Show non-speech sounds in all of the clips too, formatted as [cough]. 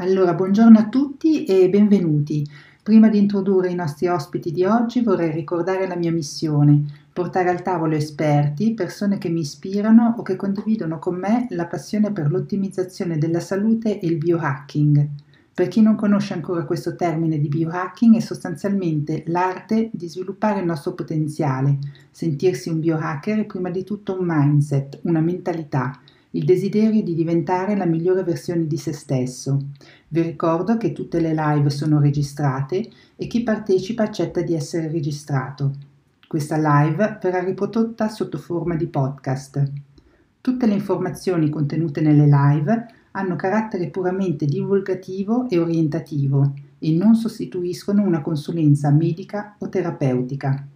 Allora, buongiorno a tutti e benvenuti. Prima di introdurre i nostri ospiti di oggi vorrei ricordare la mia missione, portare al tavolo esperti, persone che mi ispirano o che condividono con me la passione per l'ottimizzazione della salute e il biohacking. Per chi non conosce ancora questo termine di biohacking è sostanzialmente l'arte di sviluppare il nostro potenziale. Sentirsi un biohacker è prima di tutto un mindset, una mentalità il desiderio di diventare la migliore versione di se stesso. Vi ricordo che tutte le live sono registrate e chi partecipa accetta di essere registrato. Questa live verrà riprodotta sotto forma di podcast. Tutte le informazioni contenute nelle live hanno carattere puramente divulgativo e orientativo e non sostituiscono una consulenza medica o terapeutica.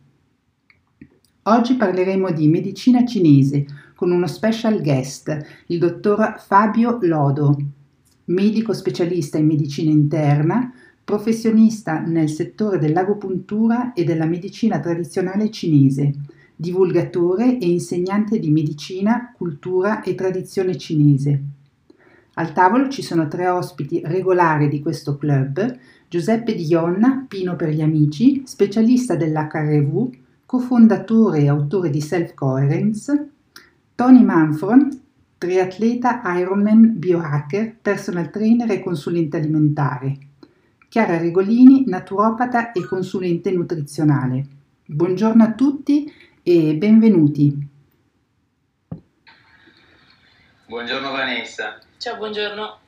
Oggi parleremo di medicina cinese con uno special guest, il dottor Fabio Lodo, medico specialista in medicina interna, professionista nel settore dell'agopuntura e della medicina tradizionale cinese, divulgatore e insegnante di medicina, cultura e tradizione cinese. Al tavolo ci sono tre ospiti regolari di questo club, Giuseppe Dionna, Pino per gli amici, specialista dell'HRV, cofondatore e autore di Self Coherence, Tony Manfron, triatleta Ironman biohacker, personal trainer e consulente alimentare. Chiara Regolini, naturopata e consulente nutrizionale. Buongiorno a tutti e benvenuti. Buongiorno Vanessa. Ciao, buongiorno.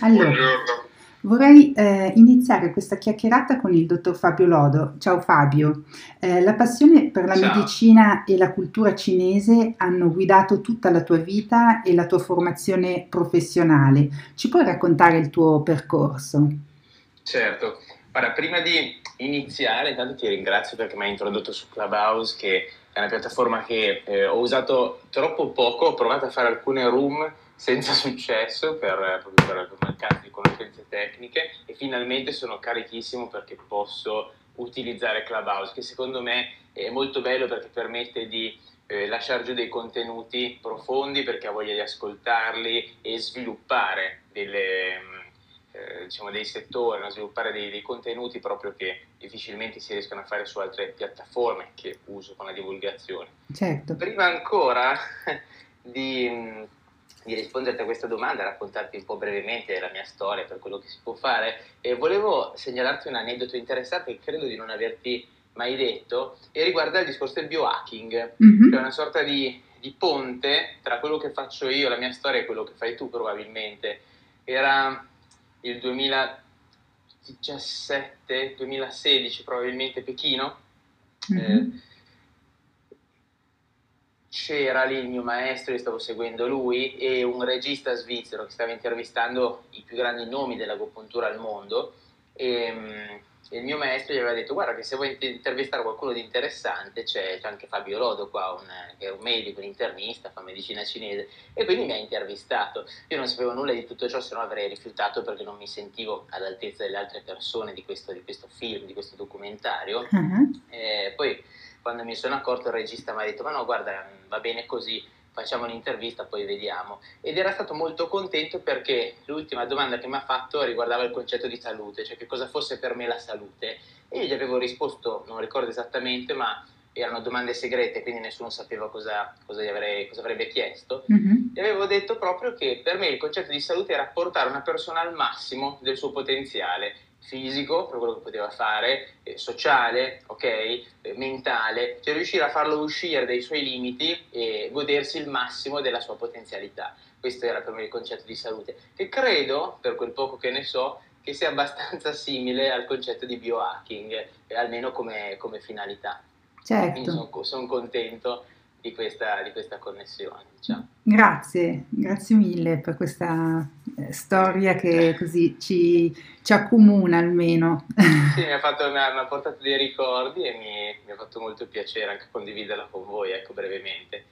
Allora, buongiorno. Vorrei eh, iniziare questa chiacchierata con il dottor Fabio Lodo. Ciao Fabio, eh, la passione per la Ciao. medicina e la cultura cinese hanno guidato tutta la tua vita e la tua formazione professionale. Ci puoi raccontare il tuo percorso? Certo, Ora, prima di iniziare, intanto ti ringrazio perché mi hai introdotto su Clubhouse, che è una piattaforma che eh, ho usato troppo poco, ho provato a fare alcune room senza [laughs] successo per, proprio per mancanza di conoscenze tecniche e finalmente sono carichissimo perché posso utilizzare Clubhouse che secondo me è molto bello perché permette di eh, lasciare giù dei contenuti profondi perché ha voglia di ascoltarli e sviluppare delle, eh, diciamo dei settori, no? sviluppare dei, dei, contenuti proprio che difficilmente si riescono a fare su altre piattaforme che uso con la divulgazione. Certo. Prima ancora [laughs] di di risponderti a questa domanda, raccontarti un po' brevemente la mia storia per quello che si può fare e volevo segnalarti un aneddoto interessante che credo di non averti mai detto e riguarda il discorso del biohacking, mm-hmm. cioè una sorta di, di, ponte tra quello che faccio io, la mia storia e quello che fai tu probabilmente. Era il 2017-2016 probabilmente Pechino. Mm-hmm. Eh, c'era lì il mio maestro, io stavo seguendo lui, e un regista svizzero che stava intervistando i più grandi nomi dell'agopuntura al mondo. E, mm, e, il mio maestro gli aveva detto: Guarda, che se vuoi intervistare qualcuno di interessante, c'è, c'è anche Fabio Lodo qua, un, che è un medico, un internista, fa medicina cinese. E quindi mi ha intervistato. Io non sapevo nulla di tutto ciò, se no avrei rifiutato perché non mi sentivo all'altezza delle altre persone di questo, di questo film, di questo documentario. Uh-huh. Eh, poi quando mi sono accorto il regista mi ha detto ma no guarda va bene così, facciamo un'intervista poi vediamo ed era stato molto contento perché l'ultima domanda che mi ha fatto riguardava il concetto di salute, cioè che cosa fosse per me la salute e io gli avevo risposto, non ricordo esattamente ma erano domande segrete, quindi nessuno sapeva cosa, cosa, avrei, cosa avrebbe chiesto. Mm-hmm. E avevo detto proprio che per me il concetto di salute era portare una persona al massimo del suo potenziale fisico, per quello che poteva fare, eh, sociale, ok, eh, mentale, cioè riuscire a farlo uscire dai suoi limiti e godersi il massimo della sua potenzialità. Questo era per me il concetto di salute, che credo, per quel poco che ne so, che sia abbastanza simile al concetto di biohacking, eh, almeno come, come finalità. Certo. Quindi sono, sono contento di questa, di questa connessione. Diciamo. Grazie, grazie mille per questa eh, storia che [laughs] così ci, ci accomuna almeno. Sì, mi ha, fatto, mi, ha, mi ha, portato dei ricordi e mi, mi, ha fatto molto piacere anche condividerla con voi, ecco brevemente.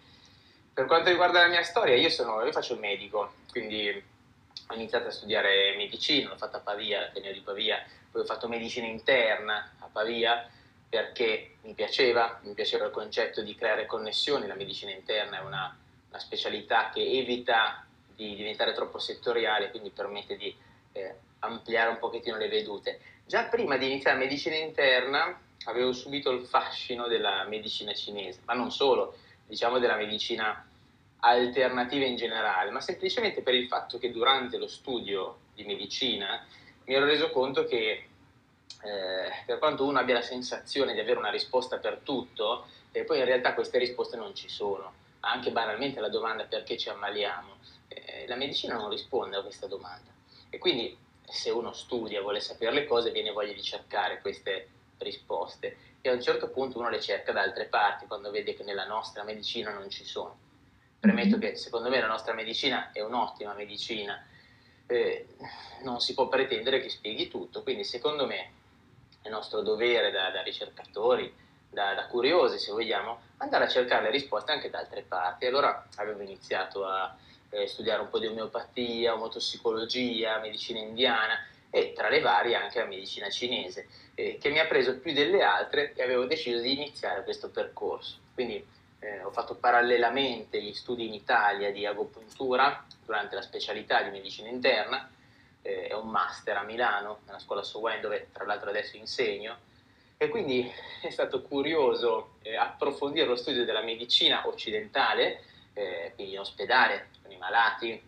Per quanto riguarda la mia storia, io, sono, io faccio il medico, quindi ho iniziato a studiare medicina, l'ho fatta a Pavia, all'Ateneo di Pavia, poi ho fatto medicina interna a Pavia, perché mi piaceva, mi piaceva il concetto di creare connessioni, la medicina interna è una, una specialità che evita di diventare troppo settoriale, quindi permette di ampliare un pochettino le vedute. Già prima di iniziare medicina interna avevo subito il fascino della medicina cinese, ma non solo, diciamo della medicina alternativa in generale, ma semplicemente per il fatto che durante lo studio di medicina mi ero reso conto che eh, per quanto uno abbia la sensazione di avere una risposta per tutto, eh, poi in realtà queste risposte non ci sono. Anche banalmente la domanda perché ci ammaliamo, eh, la medicina non risponde a questa domanda. E quindi se uno studia, vuole sapere le cose, viene voglia di cercare queste risposte. E a un certo punto uno le cerca da altre parti, quando vede che nella nostra medicina non ci sono. Premetto mm-hmm. che secondo me la nostra medicina è un'ottima medicina, eh, non si può pretendere che spieghi tutto, quindi secondo me è nostro dovere da, da ricercatori, da, da, curiosi se vogliamo, andare a cercare le risposte anche da altre parti. Allora avevo iniziato a eh, studiare un po' di omeopatia, omotossicologia, medicina indiana e tra le varie anche la medicina cinese, eh, che mi ha preso più delle altre e avevo deciso di iniziare questo percorso. Quindi eh, ho fatto parallelamente gli studi in Italia di agopuntura durante la specialità di medicina interna, eh, è un master a Milano, nella scuola Sowen dove tra l'altro adesso insegno, e quindi è stato curioso eh, approfondire lo studio della medicina occidentale, eh, quindi in ospedale, con i malati,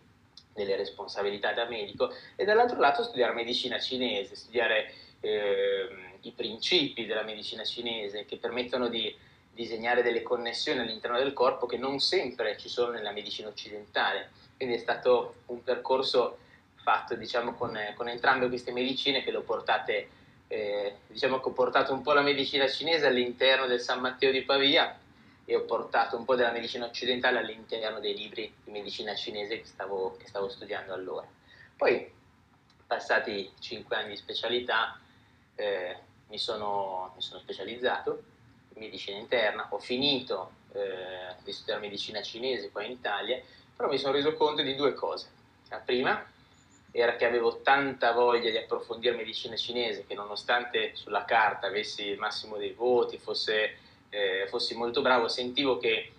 delle responsabilità da medico, e dall'altro lato studiare medicina cinese, studiare ehm, i principi della medicina cinese che permettono di disegnare delle connessioni all'interno del corpo che non sempre ci sono nella medicina occidentale. Quindi è stato un percorso fatto diciamo, con, con entrambe queste medicine che le ho portate, eh, diciamo che ho portato un po' la medicina cinese all'interno del San Matteo di Pavia e ho portato un po' della medicina occidentale all'interno dei libri di medicina cinese che stavo, che stavo studiando allora. Poi, passati cinque anni di specialità, eh, mi, sono, mi sono specializzato medicina interna, ho finito eh, di studiare medicina cinese qua in Italia, però mi sono reso conto di due cose. La prima era che avevo tanta voglia di approfondire medicina cinese che nonostante sulla carta avessi il massimo dei voti, fosse, eh, fossi molto bravo, sentivo che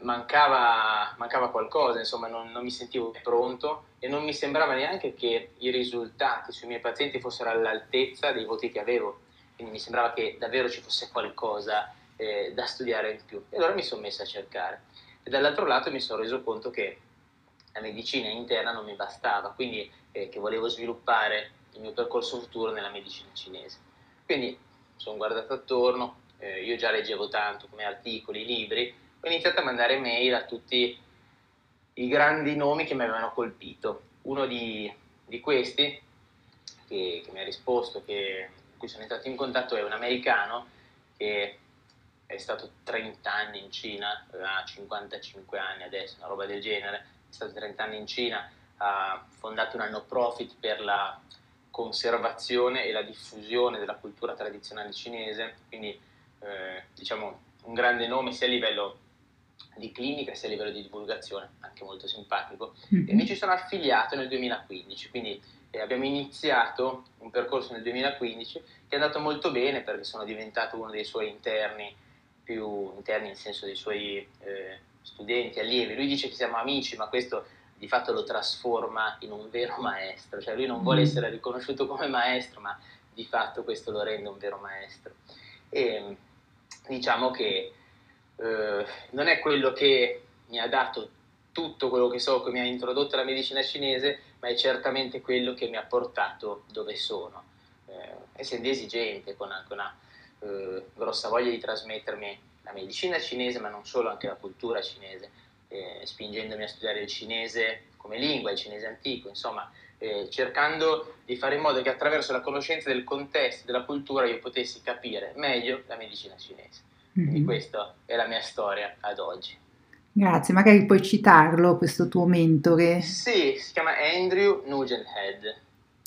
mancava, mancava qualcosa, insomma non, non, mi sentivo pronto e non mi sembrava neanche che i risultati sui miei pazienti fossero all'altezza dei voti che avevo, quindi mi sembrava che davvero ci fosse qualcosa eh, da studiare in più. E allora mi sono messo a cercare. E dall'altro lato mi sono reso conto che la medicina interna non mi bastava, quindi eh, che volevo sviluppare il mio percorso futuro nella medicina cinese. Quindi sono guardato attorno, eh, io già leggevo tanto come articoli, libri, ho iniziato a mandare mail a tutti i grandi nomi che mi avevano colpito. Uno di, di questi, che, che, mi ha risposto, che, con cui sono entrato in contatto, è un americano che è stato 30 anni in Cina, ha 55 anni adesso, una roba del genere, è stato 30 anni in Cina, ha fondato un no profit per la conservazione e la diffusione della cultura tradizionale cinese, quindi eh, diciamo un grande nome sia a livello di clinica sia a livello di divulgazione, anche molto simpatico. E mi ci sono affiliato nel 2015, quindi eh, abbiamo iniziato un percorso nel 2015 che è andato molto bene perché sono diventato uno dei suoi interni più interni nel senso dei suoi eh, studenti, allievi. Lui dice che siamo amici, ma questo di fatto lo trasforma in un vero [laughs] maestro, cioè lui non vuole mm. essere riconosciuto come maestro, ma di fatto questo lo rende un vero maestro. E diciamo che eh, non è quello che mi ha dato tutto quello che so, che mi ha introdotto alla medicina cinese, ma è certamente quello che mi ha portato dove sono, eh, essendo esigente, con anche una eh, grossa voglia di trasmettermi la medicina cinese, ma non solo, anche la cultura cinese, eh, spingendomi a studiare il cinese come lingua, il cinese antico, insomma, eh, cercando di fare in modo che attraverso la conoscenza del contesto, della cultura, io potessi capire meglio la medicina cinese. Mm-hmm. Quindi questa è la mia storia ad oggi. Grazie, magari puoi citarlo, questo tuo mentore. Sì, si chiama Andrew Nugent Head.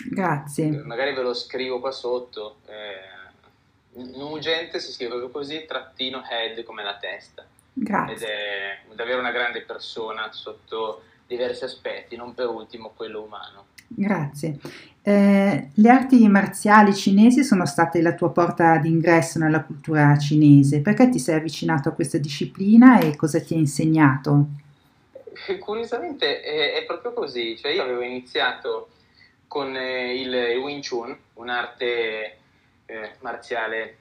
Grazie. Magari ve lo scrivo qua sotto. Eh, Nugent si scrive proprio così, trattino head come la testa. Grazie. Ed è davvero una grande persona sotto diversi aspetti, non per ultimo quello umano. Grazie. Eh, le arti marziali cinesi sono state la tua porta d'ingresso nella cultura cinese. Perché ti sei avvicinato a questa disciplina e cosa ti ha insegnato? Curiosamente è, è proprio così, cioè io avevo iniziato con eh, il Wing Chun, un'arte eh, marziale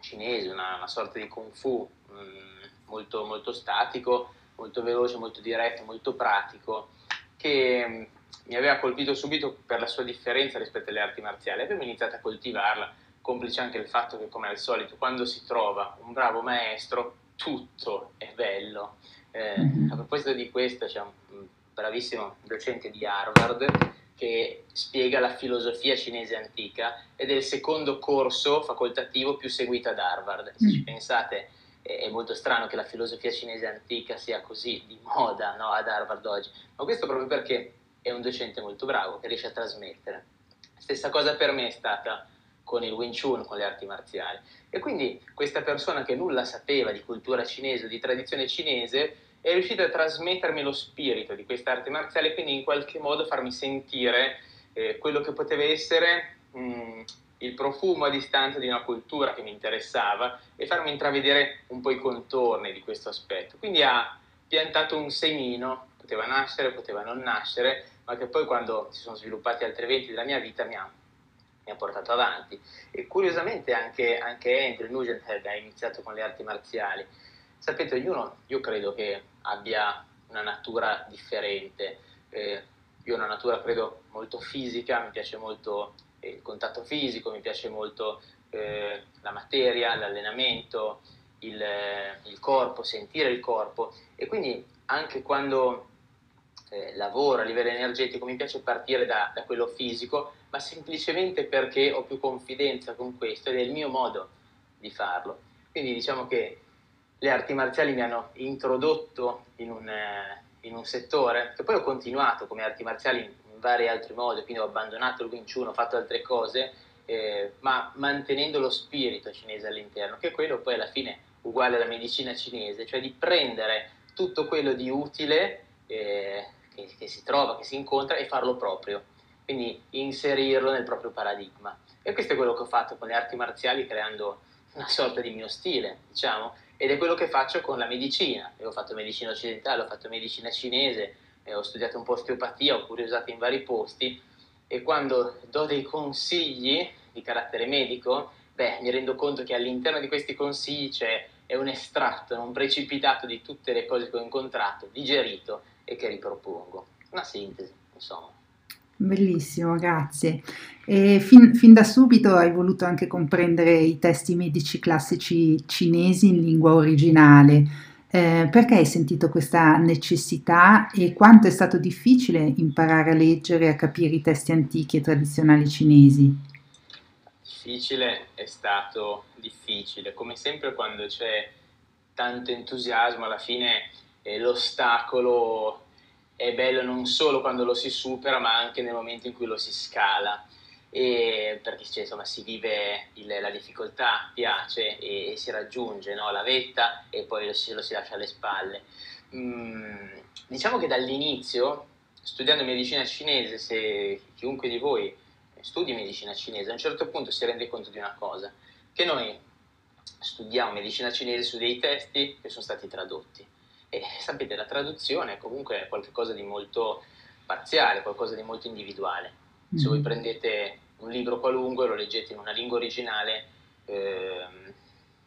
cinese, una, una, sorta di kung fu mh, mm, molto, molto statico, molto veloce, molto diretto, molto pratico, che mm, mi aveva colpito subito per la sua differenza rispetto alle arti marziali. Abbiamo iniziato a coltivarla, complice anche il fatto che, come al solito, quando si trova un bravo maestro, tutto è bello. Eh, mm-hmm. a proposito di questo, c'è un bravissimo docente di Harvard che spiega la filosofia cinese antica ed è il secondo corso facoltativo più seguito ad Harvard. Se ci mm. pensate, è molto strano che la filosofia cinese antica sia così di moda no, ad Harvard oggi, ma questo proprio perché è un docente molto bravo che riesce a trasmettere. Stessa cosa per me è stata con il Wing Chun, con le arti marziali. E quindi questa persona che nulla sapeva di cultura cinese di tradizione cinese è riuscito a trasmettermi lo spirito di questa arte marziale e quindi in qualche modo farmi sentire eh, quello che poteva essere mh, mm, il profumo a distanza di una cultura che mi interessava e farmi intravedere un po' i contorni di questo aspetto. Quindi ha piantato un semino, poteva nascere, poteva non nascere, ma che poi quando si sono sviluppati altri eventi della mia vita mi ha, mi ha portato avanti. E curiosamente anche, anche Andrew Nugent ha iniziato con le arti marziali sapete, ognuno, io credo che abbia una natura differente. Eh, io ho una natura, credo, molto fisica, mi piace molto il contatto fisico, mi piace molto eh, la materia, l'allenamento, il, il, corpo, sentire il corpo. E quindi anche quando eh, lavoro a livello energetico mi piace partire da, da quello fisico, ma semplicemente perché ho più confidenza con questo ed è il mio modo di farlo. Quindi diciamo che le arti marziali mi hanno introdotto in un, eh, in un settore che poi ho continuato come arti marziali vari altri modi, quindi ho abbandonato il Wing Chun, ho fatto altre cose, eh, ma mantenendo lo spirito cinese all'interno, che è quello poi alla fine uguale alla medicina cinese, cioè di prendere tutto quello di utile eh, che, che si trova, che si incontra e farlo proprio, quindi inserirlo nel proprio paradigma. E questo è quello che ho fatto con le arti marziali creando una sorta di mio stile, diciamo, ed è quello che faccio con la medicina. Io ho fatto medicina occidentale, ho fatto medicina cinese, ho studiato un po' osteopatia, ho curiosato in vari posti e quando do dei consigli di carattere medico, beh, mi rendo conto che all'interno di questi consigli c'è un estratto, un precipitato di tutte le cose che ho incontrato, digerito e che ripropongo. Una sintesi, insomma. Bellissimo, grazie. Fin, fin, da subito hai voluto anche comprendere i testi medici classici cinesi in lingua originale. Eh, perché hai sentito questa necessità e quanto è stato difficile imparare a leggere e a capire i testi antichi e tradizionali cinesi? Difficile è stato difficile, come sempre quando c'è tanto entusiasmo alla fine eh, l'ostacolo è bello non solo quando lo si supera, ma anche nel momento in cui lo si scala. E perché cioè, insomma, si vive il, la difficoltà, piace e, e si raggiunge no? la vetta e poi lo si, lo si lascia alle spalle. Mm, diciamo che dall'inizio, studiando medicina cinese, se chiunque di voi studi medicina cinese, a un certo punto si rende conto di una cosa, che noi studiamo medicina cinese su dei testi che sono stati tradotti e sapete, la traduzione è comunque qualcosa di molto parziale, qualcosa di molto individuale. Mm. Se voi mm. prendete un libro qualunque, lo leggete in una lingua originale, ehm,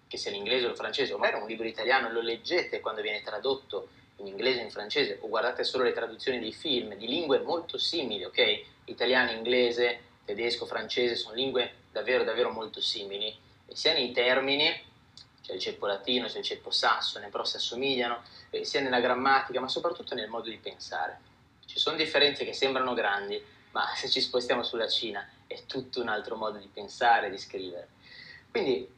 che sia l'inglese o il francese, o magari un libro italiano, lo leggete quando viene tradotto in inglese o in francese, o guardate solo le traduzioni dei film di lingue molto simili, ok? Italiano, inglese, tedesco, francese sono lingue davvero, davvero molto simili, sia nei termini c'è il ceppo latino, c'è il ceppo sassone, però si assomigliano, eh, sia nella grammatica, ma soprattutto nel modo di pensare. Ci sono differenze che sembrano grandi, ma se ci spostiamo sulla Cina è tutto un altro modo di pensare, di scrivere. Quindi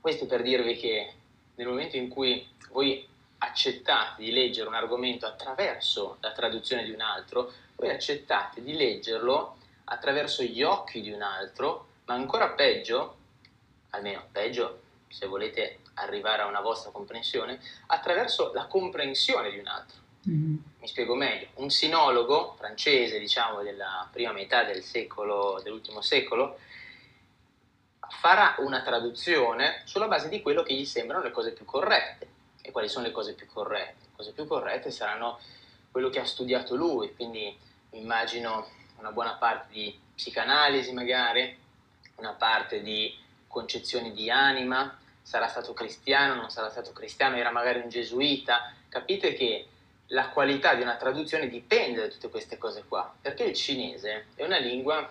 questo per dirvi che nel momento in cui voi accettate di leggere un argomento attraverso la traduzione di un altro, voi accettate di leggerlo attraverso gli occhi di un altro, ma ancora peggio, almeno peggio se volete arrivare a una vostra comprensione attraverso la comprensione di un altro. Mm-hmm. Mi spiego meglio. Un sinologo francese, diciamo, della prima metà del secolo, dell'ultimo secolo, farà una traduzione sulla base di quello che gli sembrano le cose più corrette. E quali sono le cose più corrette? Le cose più corrette saranno quello che ha studiato lui, quindi immagino una buona parte di psicanalisi magari, una parte di concezioni di anima, sarà stato cristiano, non sarà stato cristiano, era magari un gesuita. Capite che la qualità di una traduzione dipende da tutte queste cose qua, perché il cinese è una lingua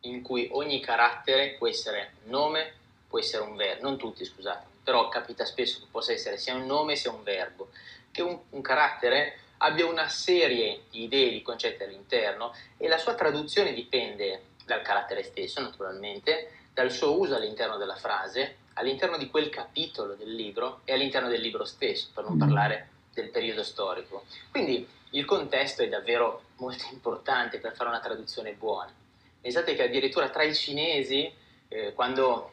in cui ogni carattere può essere nome, può essere un verbo, non tutti scusate, però capita spesso che possa essere sia un nome sia un verbo, che un, un carattere abbia una serie di idee, di concetti all'interno e la sua traduzione dipende dal carattere stesso naturalmente, dal suo uso all'interno della frase, all'interno di quel capitolo del libro e all'interno del libro stesso, per non mm. parlare del periodo storico. Quindi il contesto è davvero molto importante per fare una traduzione buona. Pensate che addirittura tra i cinesi, eh, quando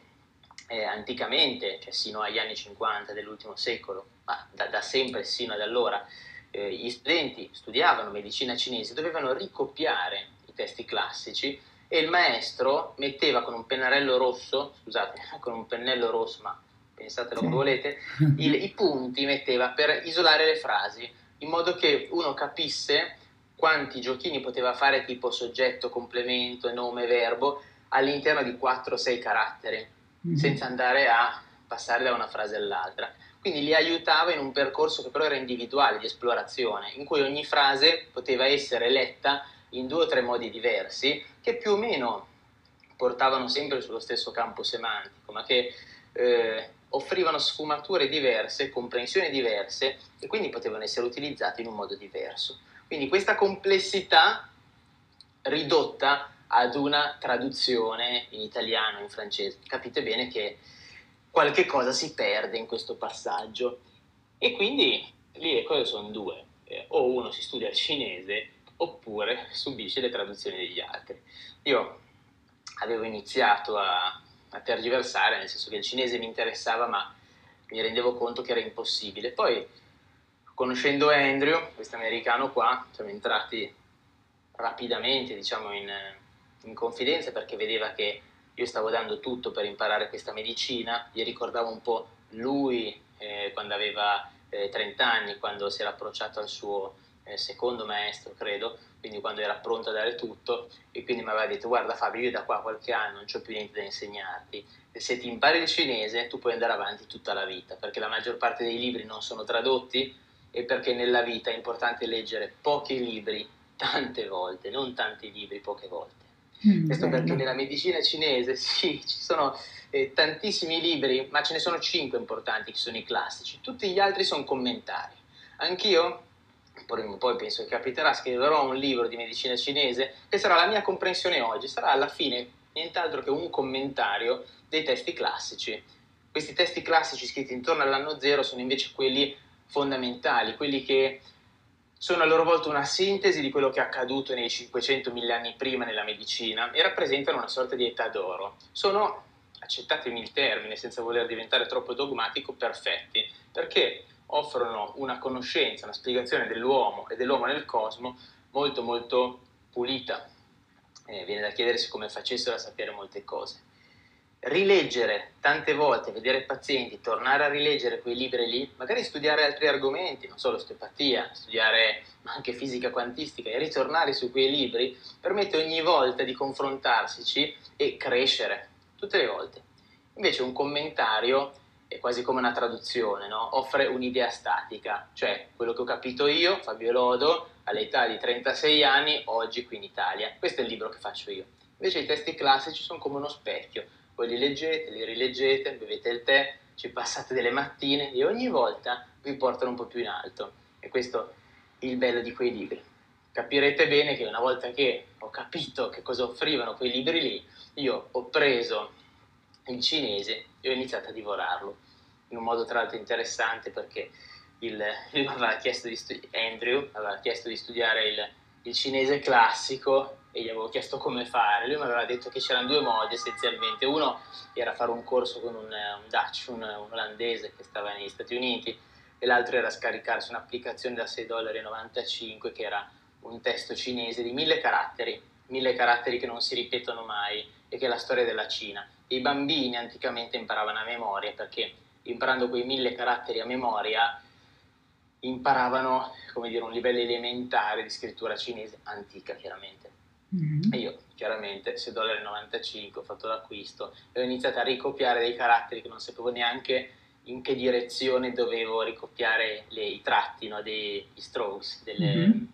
eh, anticamente, cioè sino agli anni 50 dell'ultimo secolo, ma da, da sempre sino ad allora, eh, gli studenti studiavano medicina cinese, dovevano ricopiare i testi classici e il maestro metteva con un pennarello rosso, scusate, [laughs] con un pennello rosso, ma pensatelo come volete, il, i punti metteva per isolare le frasi, in modo che uno capisse quanti giochini poteva fare tipo soggetto, complemento, nome, verbo all'interno di 4-6 caratteri, mm-hmm. senza andare a passare da una frase all'altra. Quindi li aiutava in un percorso che però era individuale, di esplorazione, in cui ogni frase poteva essere letta in due o tre modi diversi, che più o meno portavano sempre sullo stesso campo semantico, ma che eh, offrivano sfumature diverse, comprensioni diverse e quindi potevano essere utilizzati in un modo diverso. Quindi questa complessità ridotta ad una traduzione in italiano, in francese. Capite bene che qualche cosa si perde in questo passaggio. E quindi lì le cose sono due. Eh, o uno si studia il cinese oppure subisce le traduzioni degli altri. Io avevo iniziato a a tergiversare, nel senso che il cinese mi interessava, ma mi rendevo conto che era impossibile. Poi, conoscendo Andrew, questo americano qua, siamo entrati rapidamente, diciamo, in, in confidenza perché vedeva che io stavo dando tutto per imparare questa medicina, gli ricordavo un po' lui eh, quando aveva eh, 30 anni, quando si era approcciato al suo eh, secondo maestro, credo, quindi quando era pronto a dare tutto, e quindi mi aveva detto guarda Fabio, io da qua a qualche anno non ho più niente da insegnarti, e se ti impari il cinese tu puoi andare avanti tutta la vita, perché la maggior parte dei libri non sono tradotti e perché nella vita è importante leggere pochi libri tante volte, non tanti libri poche volte. Mm, Questo bello. perché nella medicina cinese [laughs] sì, ci sono eh, tantissimi libri, ma ce ne sono cinque importanti che sono i classici, tutti gli altri sono commentari. Anch'io poi penso che capiterà, scriverò un libro di medicina cinese che sarà la mia comprensione oggi, sarà alla fine nient'altro che un commentario dei testi classici. Questi testi classici scritti intorno all'anno zero sono invece quelli fondamentali, quelli che sono a loro volta una sintesi di quello che è accaduto nei 500.000 anni prima nella medicina e rappresentano una sorta di età d'oro. Sono, accettatemi il termine senza voler diventare troppo dogmatico, perfetti, perché offrono una conoscenza, una spiegazione dell'uomo e dell'uomo nel cosmo molto molto pulita. Eh, viene da chiedersi come facessero a sapere molte cose. Rileggere tante volte, vedere pazienti, tornare a rileggere quei libri lì, magari studiare altri argomenti, non solo osteopatia, studiare anche fisica quantistica e ritornare su quei libri permette ogni volta di confrontarsi e crescere, tutte le volte. Invece un commentario è quasi come una traduzione, no? offre un'idea statica, cioè quello che ho capito io, Fabio Lodo, all'età di 36 anni, oggi qui in Italia. Questo è il libro che faccio io. Invece i testi classici sono come uno specchio, voi li leggete, li rileggete, bevete il tè, ci passate delle mattine e ogni volta vi portano un po' più in alto. E questo è il bello di quei libri. Capirete bene che una volta che ho capito che cosa offrivano quei libri lì, io ho preso il cinese e ho iniziato a divorarlo in un modo tra l'altro interessante perché il, lui [laughs] aveva chiesto di studi- Andrew aveva chiesto di studiare il, il, cinese classico e gli avevo chiesto come fare. Lui mi aveva detto che c'erano due modi essenzialmente. Uno era fare un corso con un, un Dutch, un, un olandese che stava negli Stati Uniti e l'altro era scaricarsi un'applicazione da 6,95 dollari che era un testo cinese di mille caratteri, mille caratteri che non si ripetono mai e che è la storia della Cina. I bambini anticamente imparavano a memoria perché imparando quei mille caratteri a memoria, imparavano, come dire, un livello elementare di scrittura cinese, antica chiaramente. Mm-hmm. E io, chiaramente, 6,95 dollari ho fatto l'acquisto e ho iniziato a ricopiare dei caratteri che non sapevo neanche in che direzione dovevo ricopiare le, i tratti, no, dei strokes, delle, mm-hmm.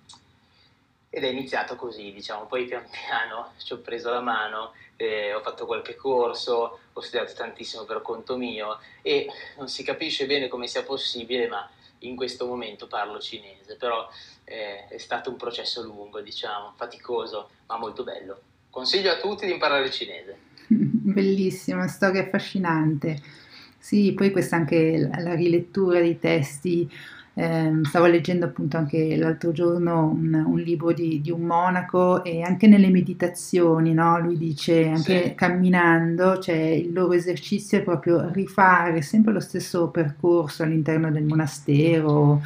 ed è iniziato così, diciamo, poi pian piano ci ho preso la mano, eh, ho fatto qualche corso, ho studiato tantissimo per conto mio e non si capisce bene come sia possibile, ma in questo momento parlo cinese, però eh, è stato un processo lungo, diciamo, faticoso, ma molto bello. Consiglio a tutti di imparare cinese. [laughs] Bellissima, storia affascinante. Sì, poi questa anche la rilettura dei testi. Eh, stavo leggendo appunto anche l'altro giorno un, un libro di, di, un monaco e anche nelle meditazioni, no? lui dice anche sì. camminando, cioè il loro esercizio è proprio rifare sempre lo stesso percorso all'interno del monastero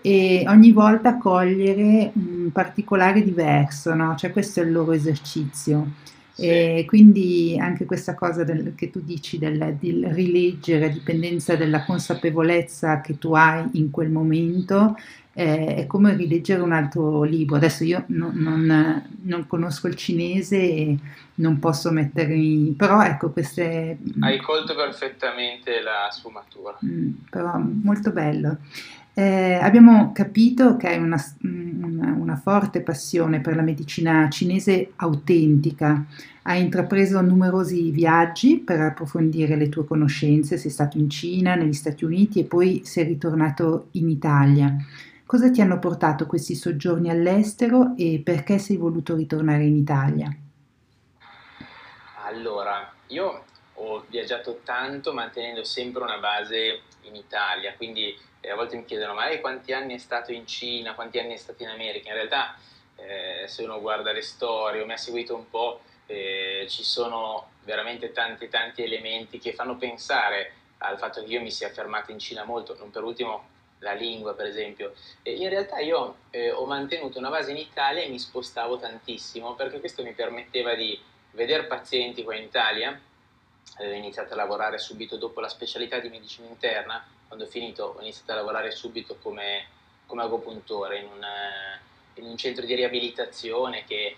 e ogni volta cogliere un particolare diverso, no? cioè questo è il loro esercizio. E quindi anche questa cosa del, che tu dici del, del, rileggere a dipendenza della consapevolezza che tu hai in quel momento eh, è come rileggere un altro libro. Adesso io non, non, non conosco il cinese e non posso mettermi, però ecco queste... Hai colto perfettamente la sfumatura. Mm, però molto bello. Eh, abbiamo capito che hai una, una, una, forte passione per la medicina cinese autentica. Hai intrapreso numerosi viaggi per approfondire le tue conoscenze, sei stato in Cina, negli Stati Uniti e poi sei ritornato in Italia. Cosa ti hanno portato questi soggiorni all'estero e perché sei voluto ritornare in Italia? Allora, io ho viaggiato tanto mantenendo sempre una base in Italia, quindi a volte mi chiedono ma quanti anni è stato in Cina, quanti anni è stato in America, in realtà eh, se uno guarda le storie o mi ha seguito un po' eh, ci sono veramente tanti tanti elementi che fanno pensare al fatto che io mi sia fermato in Cina molto, non per ultimo la lingua per esempio. E in realtà io eh, ho mantenuto una base in Italia e mi spostavo tantissimo perché questo mi permetteva di vedere pazienti qua in Italia, avevo iniziato a lavorare subito dopo la specialità di medicina interna, quando ho finito ho iniziato a lavorare subito come, come agopuntore in un, in un centro di riabilitazione che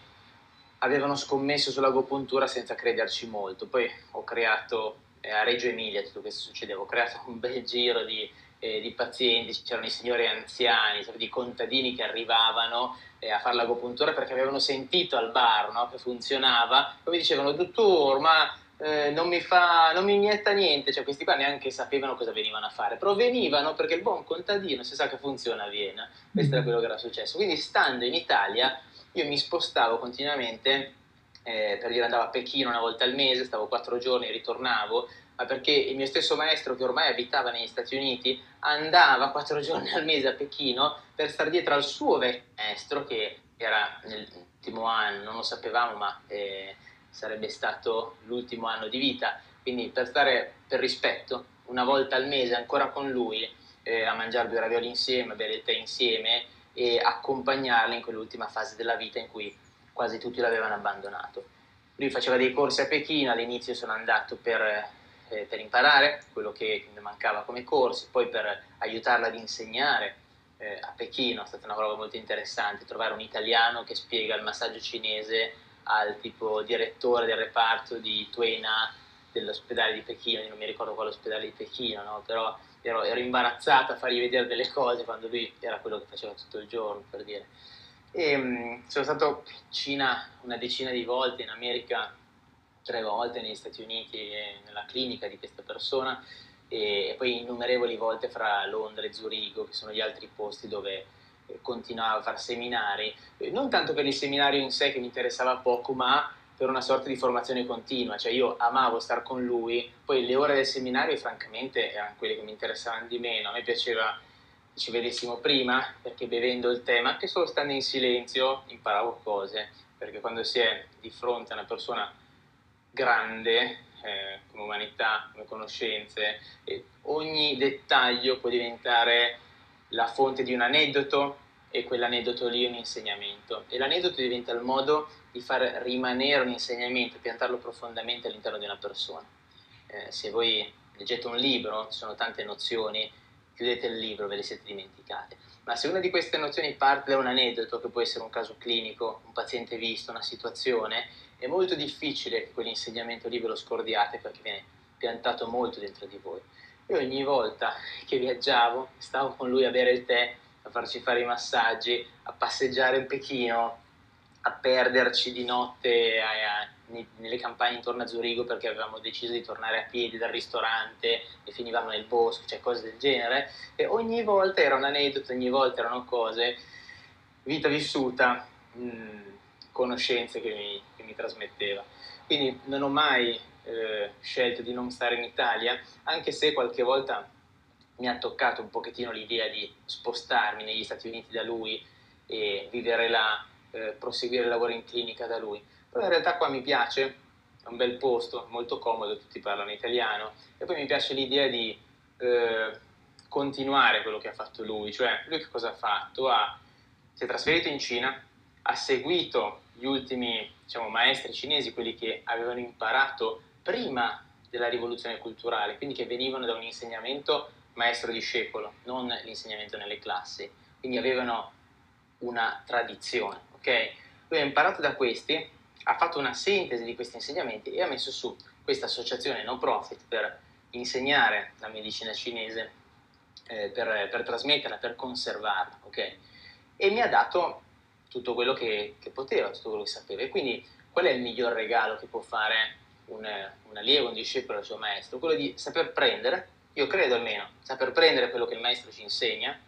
avevano scommesso sull'agopuntura senza crederci molto. Poi ho creato eh, a Reggio Emilia tutto questo succedeva, ho creato [laughs] un bel giro di, eh, di pazienti, c'erano i signori anziani, di contadini che arrivavano eh, a fare l'agopuntura perché avevano sentito al bar no, che funzionava, poi mi dicevano, dottor, ma eh, non, mi fa, non mi inietta niente, cioè questi qua neanche sapevano cosa venivano a fare, però venivano perché il buon contadino si sa che funziona a Vienna, questo era mm. quello che era successo. Quindi stando in Italia io mi spostavo continuamente, eh, per dire andavo a Pechino una volta al mese, stavo quattro giorni, ritornavo, ma perché il mio stesso maestro che ormai abitava negli Stati Uniti andava quattro [laughs] giorni al mese a Pechino per stare dietro al suo vecchio maestro che era nell'ultimo anno, non lo sapevamo, ma... Eh, sarebbe stato l'ultimo anno di vita, quindi per stare per rispetto una volta al mese ancora con lui eh, a mangiare due ravioli insieme, a bere il tè insieme e accompagnarlo in quell'ultima fase della vita in cui quasi tutti l'avevano abbandonato. Lui faceva dei corsi a Pechino, all'inizio sono andato per, eh, per imparare quello che mi mancava come corsi, poi per aiutarla ad insegnare eh, a Pechino, è stata una prova molto interessante, trovare un italiano che spiega il massaggio cinese al tipo direttore del reparto di Tuena dell'ospedale di Pechino, non mi ricordo quale ospedale di Pechino, no? però ero, ero, imbarazzato a fargli vedere delle cose quando lui era quello che faceva tutto il giorno, per dire. E, um, sono stato in Cina una decina di volte, in America tre volte, negli Stati Uniti nella clinica di questa persona e, e poi innumerevoli volte fra Londra e Zurigo, che sono gli altri posti dove continuava a fare seminari, non tanto per il seminario in sé che mi interessava poco, ma per una sorta di formazione continua, cioè io amavo stare con lui, poi le ore del seminario francamente erano quelle che mi interessavano di meno, a me piaceva che ci vedessimo prima, perché bevendo il tè, ma anche solo stando in silenzio imparavo cose, perché quando si è di fronte a una persona grande, eh, come umanità, come conoscenze, ogni dettaglio può diventare la fonte di un aneddoto e quell'aneddoto lì è un insegnamento. E l'aneddoto diventa il modo di far rimanere un insegnamento, piantarlo profondamente all'interno di una persona. Eh, se voi leggete un libro, ci sono tante nozioni chiudete il libro, ve le siete dimenticate. Ma se una di queste nozioni parte da un aneddoto, che può essere un caso clinico, un paziente visto, una situazione, è molto difficile che quell'insegnamento lì ve lo scordiate perché viene piantato molto dentro di voi. Io ogni volta che viaggiavo, stavo con lui a bere il tè, a farci fare i massaggi, a passeggiare un Pechino, a perderci di notte a, a, nelle campagne intorno a Zurigo perché avevamo deciso di tornare a piedi dal ristorante e finivamo nel bosco, cioè cose del genere. E ogni volta era un aneddoto, ogni volta erano cose, vita vissuta, mh, mm, conoscenze che mi, che mi, trasmetteva. Quindi non ho mai eh, scelto di non stare in Italia, anche se qualche volta mi ha toccato un pochettino l'idea di spostarmi negli Stati Uniti da lui e vivere là, eh, proseguire il lavoro in clinica da lui. Però in realtà qua mi piace, è un bel posto, molto comodo, tutti parlano italiano, e poi mi piace l'idea di eh, continuare quello che ha fatto lui, cioè lui che cosa ha fatto? Ha, si è trasferito in Cina, ha seguito gli ultimi diciamo, maestri cinesi, quelli che avevano imparato prima della rivoluzione culturale, quindi che venivano da un insegnamento maestro-discepolo, non l'insegnamento nelle classi, quindi avevano una tradizione, ok? Lui ha imparato da questi, ha fatto una sintesi di questi insegnamenti e ha messo su questa associazione no profit per insegnare la medicina cinese, eh, per, per, trasmetterla, per conservarla, ok? E mi ha dato tutto quello che, che, poteva, tutto quello che sapeva. E quindi qual è il miglior regalo che può fare un, un allievo, un discepolo al suo maestro? Quello di saper prendere io credo almeno, saper prendere quello che il maestro ci insegna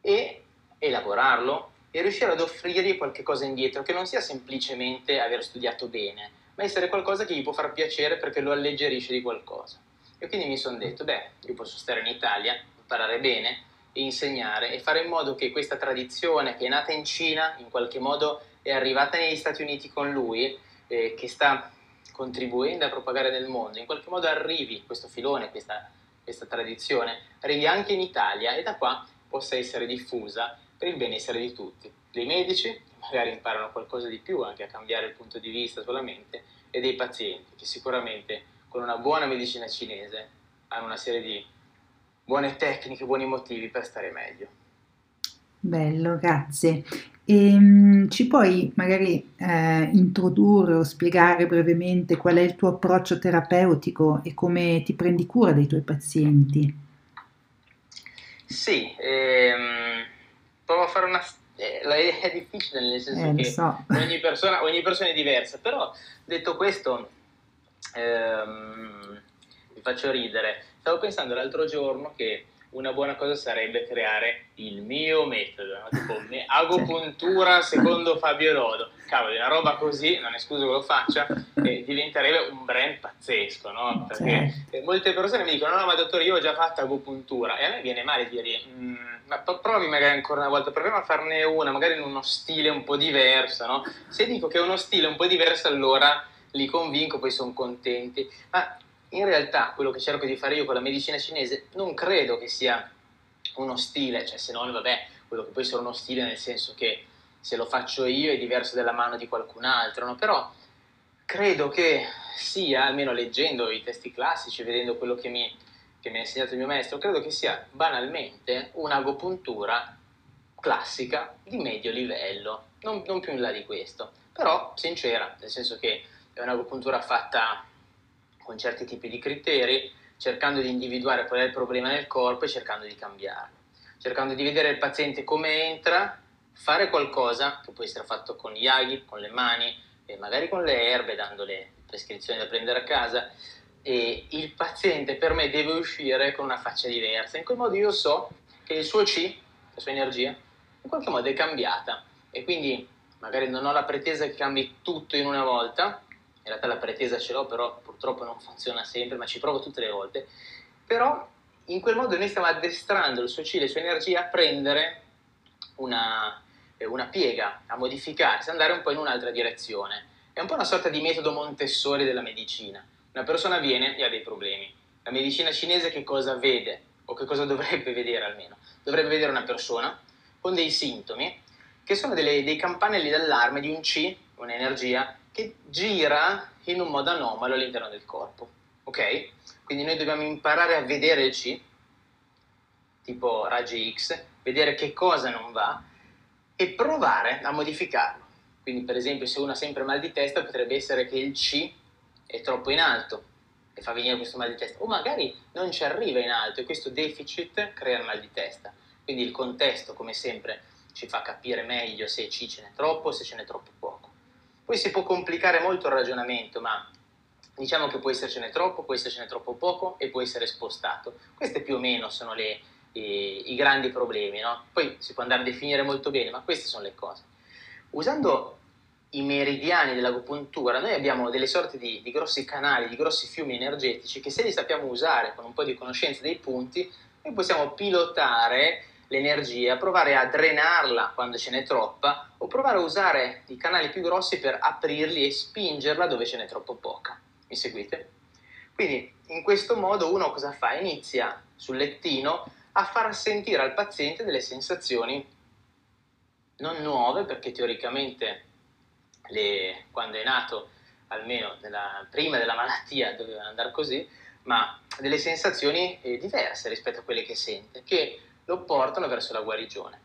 e elaborarlo e riuscire ad offrirgli qualcosa indietro, che non sia semplicemente aver studiato bene, ma essere qualcosa che gli può far piacere perché lo alleggerisce di qualcosa. E quindi mi sono detto, beh, io posso stare in Italia, imparare bene e insegnare e fare in modo che questa tradizione che è nata in Cina, in qualche modo è arrivata negli Stati Uniti con lui, eh, che sta contribuendo a propagare nel mondo, in qualche modo arrivi questo filone, questa questa tradizione arrivi anche in Italia e da qua possa essere diffusa per il benessere di tutti, dei medici, che magari imparano qualcosa di più anche a cambiare il punto di vista solamente, e dei pazienti, che sicuramente con una buona medicina cinese hanno una serie di buone tecniche, buoni motivi per stare meglio. Bello, grazie. E, um, ci puoi magari eh, introdurre o spiegare brevemente qual è il tuo approccio terapeutico e come ti prendi cura dei tuoi pazienti? Sì, ehm, provo a fare una... Eh, è difficile nel senso eh, che so. ogni, persona, ogni, persona, è diversa, però detto questo ehm, mi faccio ridere. Stavo pensando l'altro giorno che una buona cosa sarebbe creare il mio metodo, no? tipo [laughs] me, agopuntura secondo Fabio Rodo. Cavolo, una roba così, non è scuso che lo faccia, eh, diventerebbe un brand pazzesco, no? Perché sì. molte persone mi dicono, no, ma dottore, io ho già fatto agopuntura, e a me viene male dire, mm, ma provi magari ancora una volta, proviamo a farne una, magari in uno stile un po' diverso, no? Se dico che è uno stile un po' diverso, allora li convinco, poi sono contenti. Ma in realtà quello che cerco di fare io con la medicina cinese non credo che sia uno stile, cioè se non, vabbè, quello che può essere uno stile nel senso che se lo faccio io è diverso dalla mano di qualcun altro, no? però credo che sia, almeno leggendo i testi classici, vedendo quello che mi, che mi ha insegnato il mio maestro, credo che sia banalmente un'agopuntura classica di medio livello, non, non più in là di questo, però sincera, nel senso che è un'agopuntura fatta con certi tipi di criteri, cercando di individuare qual è il problema nel corpo e cercando di cambiarlo, cercando di vedere il paziente come entra, fare qualcosa che può essere fatto con gli aghi, con le mani, magari con le erbe, dando le prescrizioni da prendere a casa, e il paziente per me deve uscire con una faccia diversa. In quel modo io so che il suo C, la sua energia, in qualche modo è cambiata. E quindi magari non ho la pretesa che cambi tutto in una volta, in realtà la pretesa ce l'ho, però purtroppo non funziona sempre, ma ci provo tutte le volte. Però in quel modo noi stiamo addestrando il suo cile, la sua energia a prendere una, eh, una piega, a modificarsi, andare un po' in un'altra direzione. È un po' una sorta di metodo Montessori della medicina. Una persona viene e ha dei problemi. La medicina cinese che cosa vede? O che cosa dovrebbe vedere almeno? Dovrebbe vedere una persona con dei sintomi che sono delle, dei campanelli d'allarme di un C, un'energia che gira in un modo anomalo all'interno del corpo. Ok? Quindi noi dobbiamo imparare a vedere il C, tipo raggi X, vedere che cosa non va e provare a modificarlo. Quindi per esempio se uno ha sempre mal di testa potrebbe essere che il C è troppo in alto e fa venire questo mal di testa, o magari non ci arriva in alto e questo deficit crea il mal di testa. Quindi il contesto, come sempre, ci fa capire meglio se C ce n'è troppo o se ce n'è troppo poco. Poi si può complicare molto il ragionamento, ma diciamo che può essercene troppo, può essercene troppo poco e può essere spostato. Queste più o meno sono le, i, i grandi problemi, no? Poi si può andare a definire molto bene, ma queste sono le cose. Usando i meridiani dell'agopuntura, noi abbiamo delle sorte di, di, grossi canali, di grossi fiumi energetici che se li sappiamo usare con un po' di conoscenza dei punti, noi possiamo pilotare l'energia, provare a drenarla quando ce n'è troppa o provare a usare i canali più grossi per aprirli e spingerla dove ce n'è troppo poca. Mi seguite? Quindi in questo modo uno cosa fa? Inizia sul lettino a far sentire al paziente delle sensazioni non nuove perché teoricamente le, quando è nato, almeno nella, prima della malattia, doveva andare così, ma delle sensazioni eh, diverse rispetto a quelle che sente, che lo portano verso la guarigione.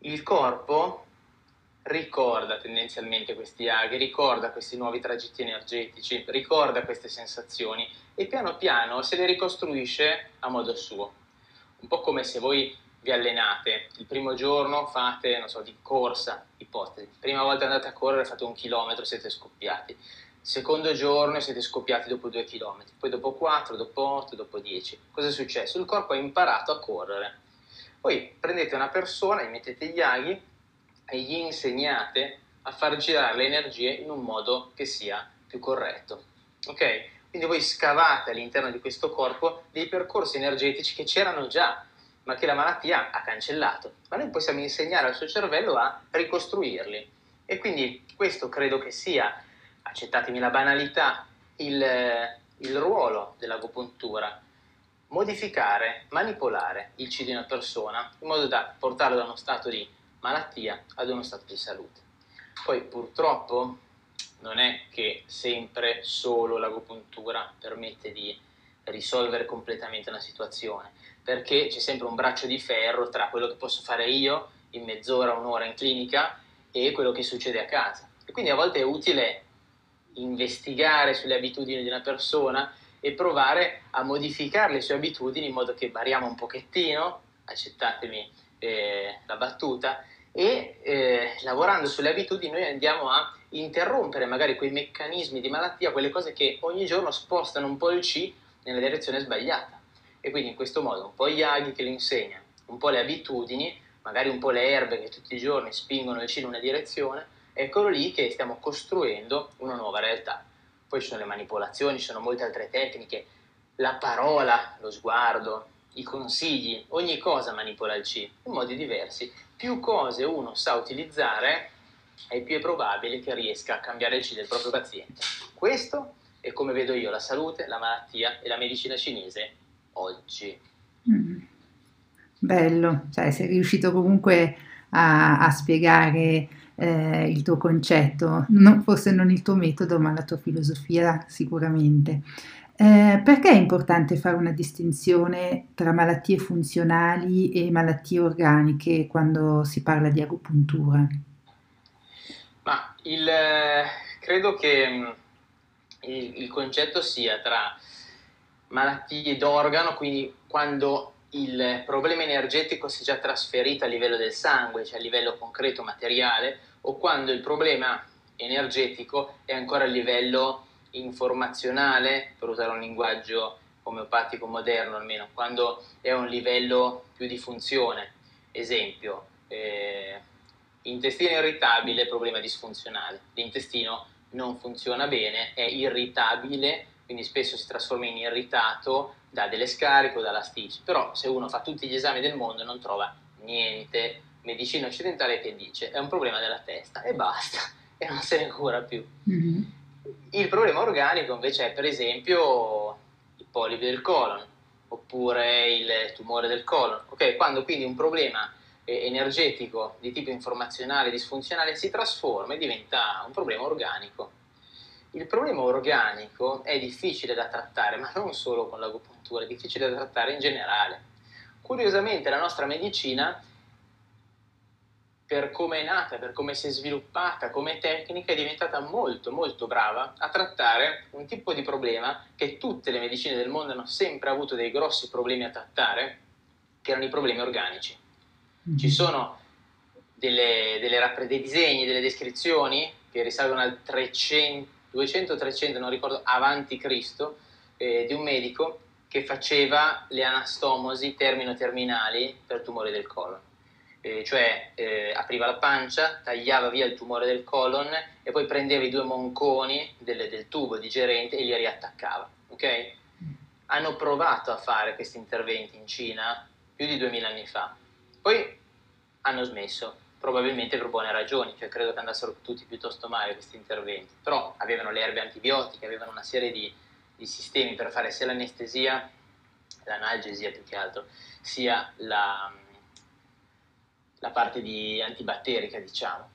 Il corpo ricorda tendenzialmente questi aghi, ricorda questi nuovi tragitti energetici, ricorda queste sensazioni e piano piano se le ricostruisce a modo suo. Un po' come se voi vi allenate. Il primo giorno fate, non so, di corsa, ipotesi. Prima volta andate a correre fate un chilometro, siete scoppiati. Secondo giorno siete scoppiati dopo due chilometri, poi dopo quattro, dopo otto, dopo dieci. Cosa è successo? Il corpo ha imparato a correre. Poi prendete una persona, gli mettete gli aghi e gli insegnate a far girare le energie in un modo che sia più corretto. Ok? Quindi voi scavate all'interno di questo corpo dei percorsi energetici che c'erano già, ma che la malattia ha cancellato. Ma noi possiamo insegnare al suo cervello a ricostruirli. E quindi questo credo che sia, accettatemi la banalità, il, il ruolo dell'agopuntura. Modificare, manipolare il C di una persona in modo da portarlo da uno stato di malattia ad uno stato di salute. Poi purtroppo non è che sempre solo l'agopuntura permette di risolvere completamente una situazione perché c'è sempre un braccio di ferro tra quello che posso fare io in mezz'ora, un'ora in clinica e quello che succede a casa. E quindi a volte è utile investigare sulle abitudini di una persona e provare a modificare le sue abitudini in modo che variamo un pochettino, accettatemi eh, la battuta, e eh, lavorando sulle abitudini noi andiamo a interrompere magari quei meccanismi di malattia, quelle cose che ogni giorno spostano un po' il C nella direzione sbagliata. E quindi in questo modo un po' gli aghi che lo insegnano, un po' le abitudini, magari un po' le erbe che tutti i giorni spingono il C in una direzione, eccolo lì che stiamo costruendo una nuova realtà. Poi ci sono le manipolazioni, ci sono molte altre tecniche, la parola, lo sguardo, i consigli, ogni cosa manipola il C in modi diversi. Più cose uno sa utilizzare, è più probabile che riesca a cambiare il C del proprio paziente. Questo è come vedo io la salute, la malattia e la medicina cinese oggi. Mm. Bello, cioè sei riuscito comunque a, a spiegare eh, il tuo concetto, non, forse non il tuo metodo, ma la tua filosofia sicuramente. Eh, perché è importante fare una distinzione tra malattie funzionali e malattie organiche quando si parla di agopuntura? Ma il, credo che mm, il, il concetto sia tra malattie d'organo, quindi quando il problema energetico si è già trasferito a livello del sangue, cioè a livello concreto, materiale, o quando il problema energetico è ancora a livello informazionale, per usare un linguaggio omeopatico moderno almeno, quando è a un livello più di funzione. Esempio, eh, intestino irritabile, problema disfunzionale. L'intestino non funziona bene, è irritabile quindi spesso si trasforma in irritato da delle scariche o da lasticci, però se uno fa tutti gli esami del mondo non trova niente, medicina occidentale che dice è un problema della testa e basta, [laughs] e non se ne cura più. Mm-hmm. Il problema organico invece è per esempio i polipi del colon, oppure il tumore del colon, okay? quando quindi un problema eh, energetico di tipo informazionale, disfunzionale si trasforma e diventa un problema organico il problema organico è difficile da trattare, ma non solo con l'agopuntura, è difficile da trattare in generale. curiosamente la nostra medicina per come è nata, per come si è sviluppata come tecnica, è diventata molto molto brava a trattare un tipo di problema che tutte le medicine del mondo hanno sempre avuto dei grossi problemi a trattare, che erano i problemi organici. Mm-hmm. Ci sono delle, delle, dei disegni, delle descrizioni che risalgono al 200-300, non ricordo, avanti Cristo, eh, di un medico che faceva le anastomosi termino-terminali per tumori del colon eh, cioè eh, apriva la pancia, tagliava via il tumore del colon e poi prendeva i due monconi del, del tubo digerente e li riattaccava. Okay? Hanno provato a fare questi interventi in Cina più di 2000 anni fa, poi hanno smesso, probabilmente per buone ragioni, cioè credo che andassero tutti piuttosto male questi interventi, però avevano le erbe antibiotiche, avevano una serie di, di sistemi per fare sia l'anestesia, l'analgesia più che altro, sia la, la parte di antibatterica, diciamo.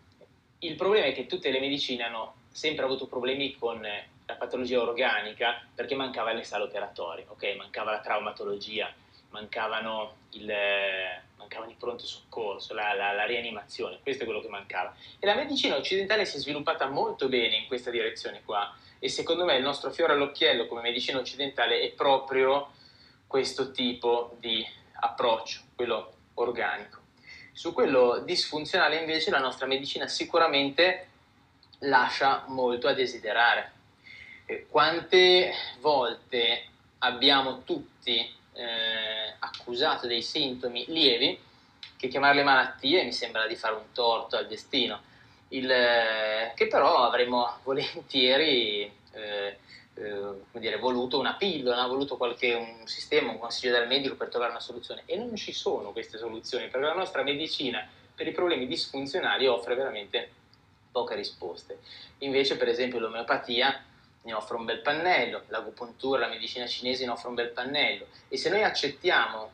Il problema è che tutte le medicine hanno sempre avuto problemi con la patologia organica perché mancava le sale operatorie, ok? Mancava la traumatologia, mancavano, il, mancavano i pronto soccorso, la, la, la, rianimazione, questo è quello che mancava. E la medicina occidentale si è sviluppata molto bene in questa direzione qua e secondo me il nostro fiore all'occhiello come medicina occidentale è proprio questo tipo di approccio, quello organico. Su quello disfunzionale invece la nostra medicina sicuramente lascia molto a desiderare. Quante volte abbiamo tutti eh, accusato dei sintomi lievi che chiamarle malattie mi sembra di fare un torto al destino, il, eh, che però avremmo [laughs] volentieri eh, eh, dire, voluto una pillola, voluto qualche, un sistema, un consiglio dal medico per trovare una soluzione e non ci sono queste soluzioni perché la nostra medicina per i problemi disfunzionali offre veramente poche risposte. Invece per esempio l'omeopatia ne offre un bel pannello, l'agopuntura, la medicina cinese ne offre un bel pannello. E se noi accettiamo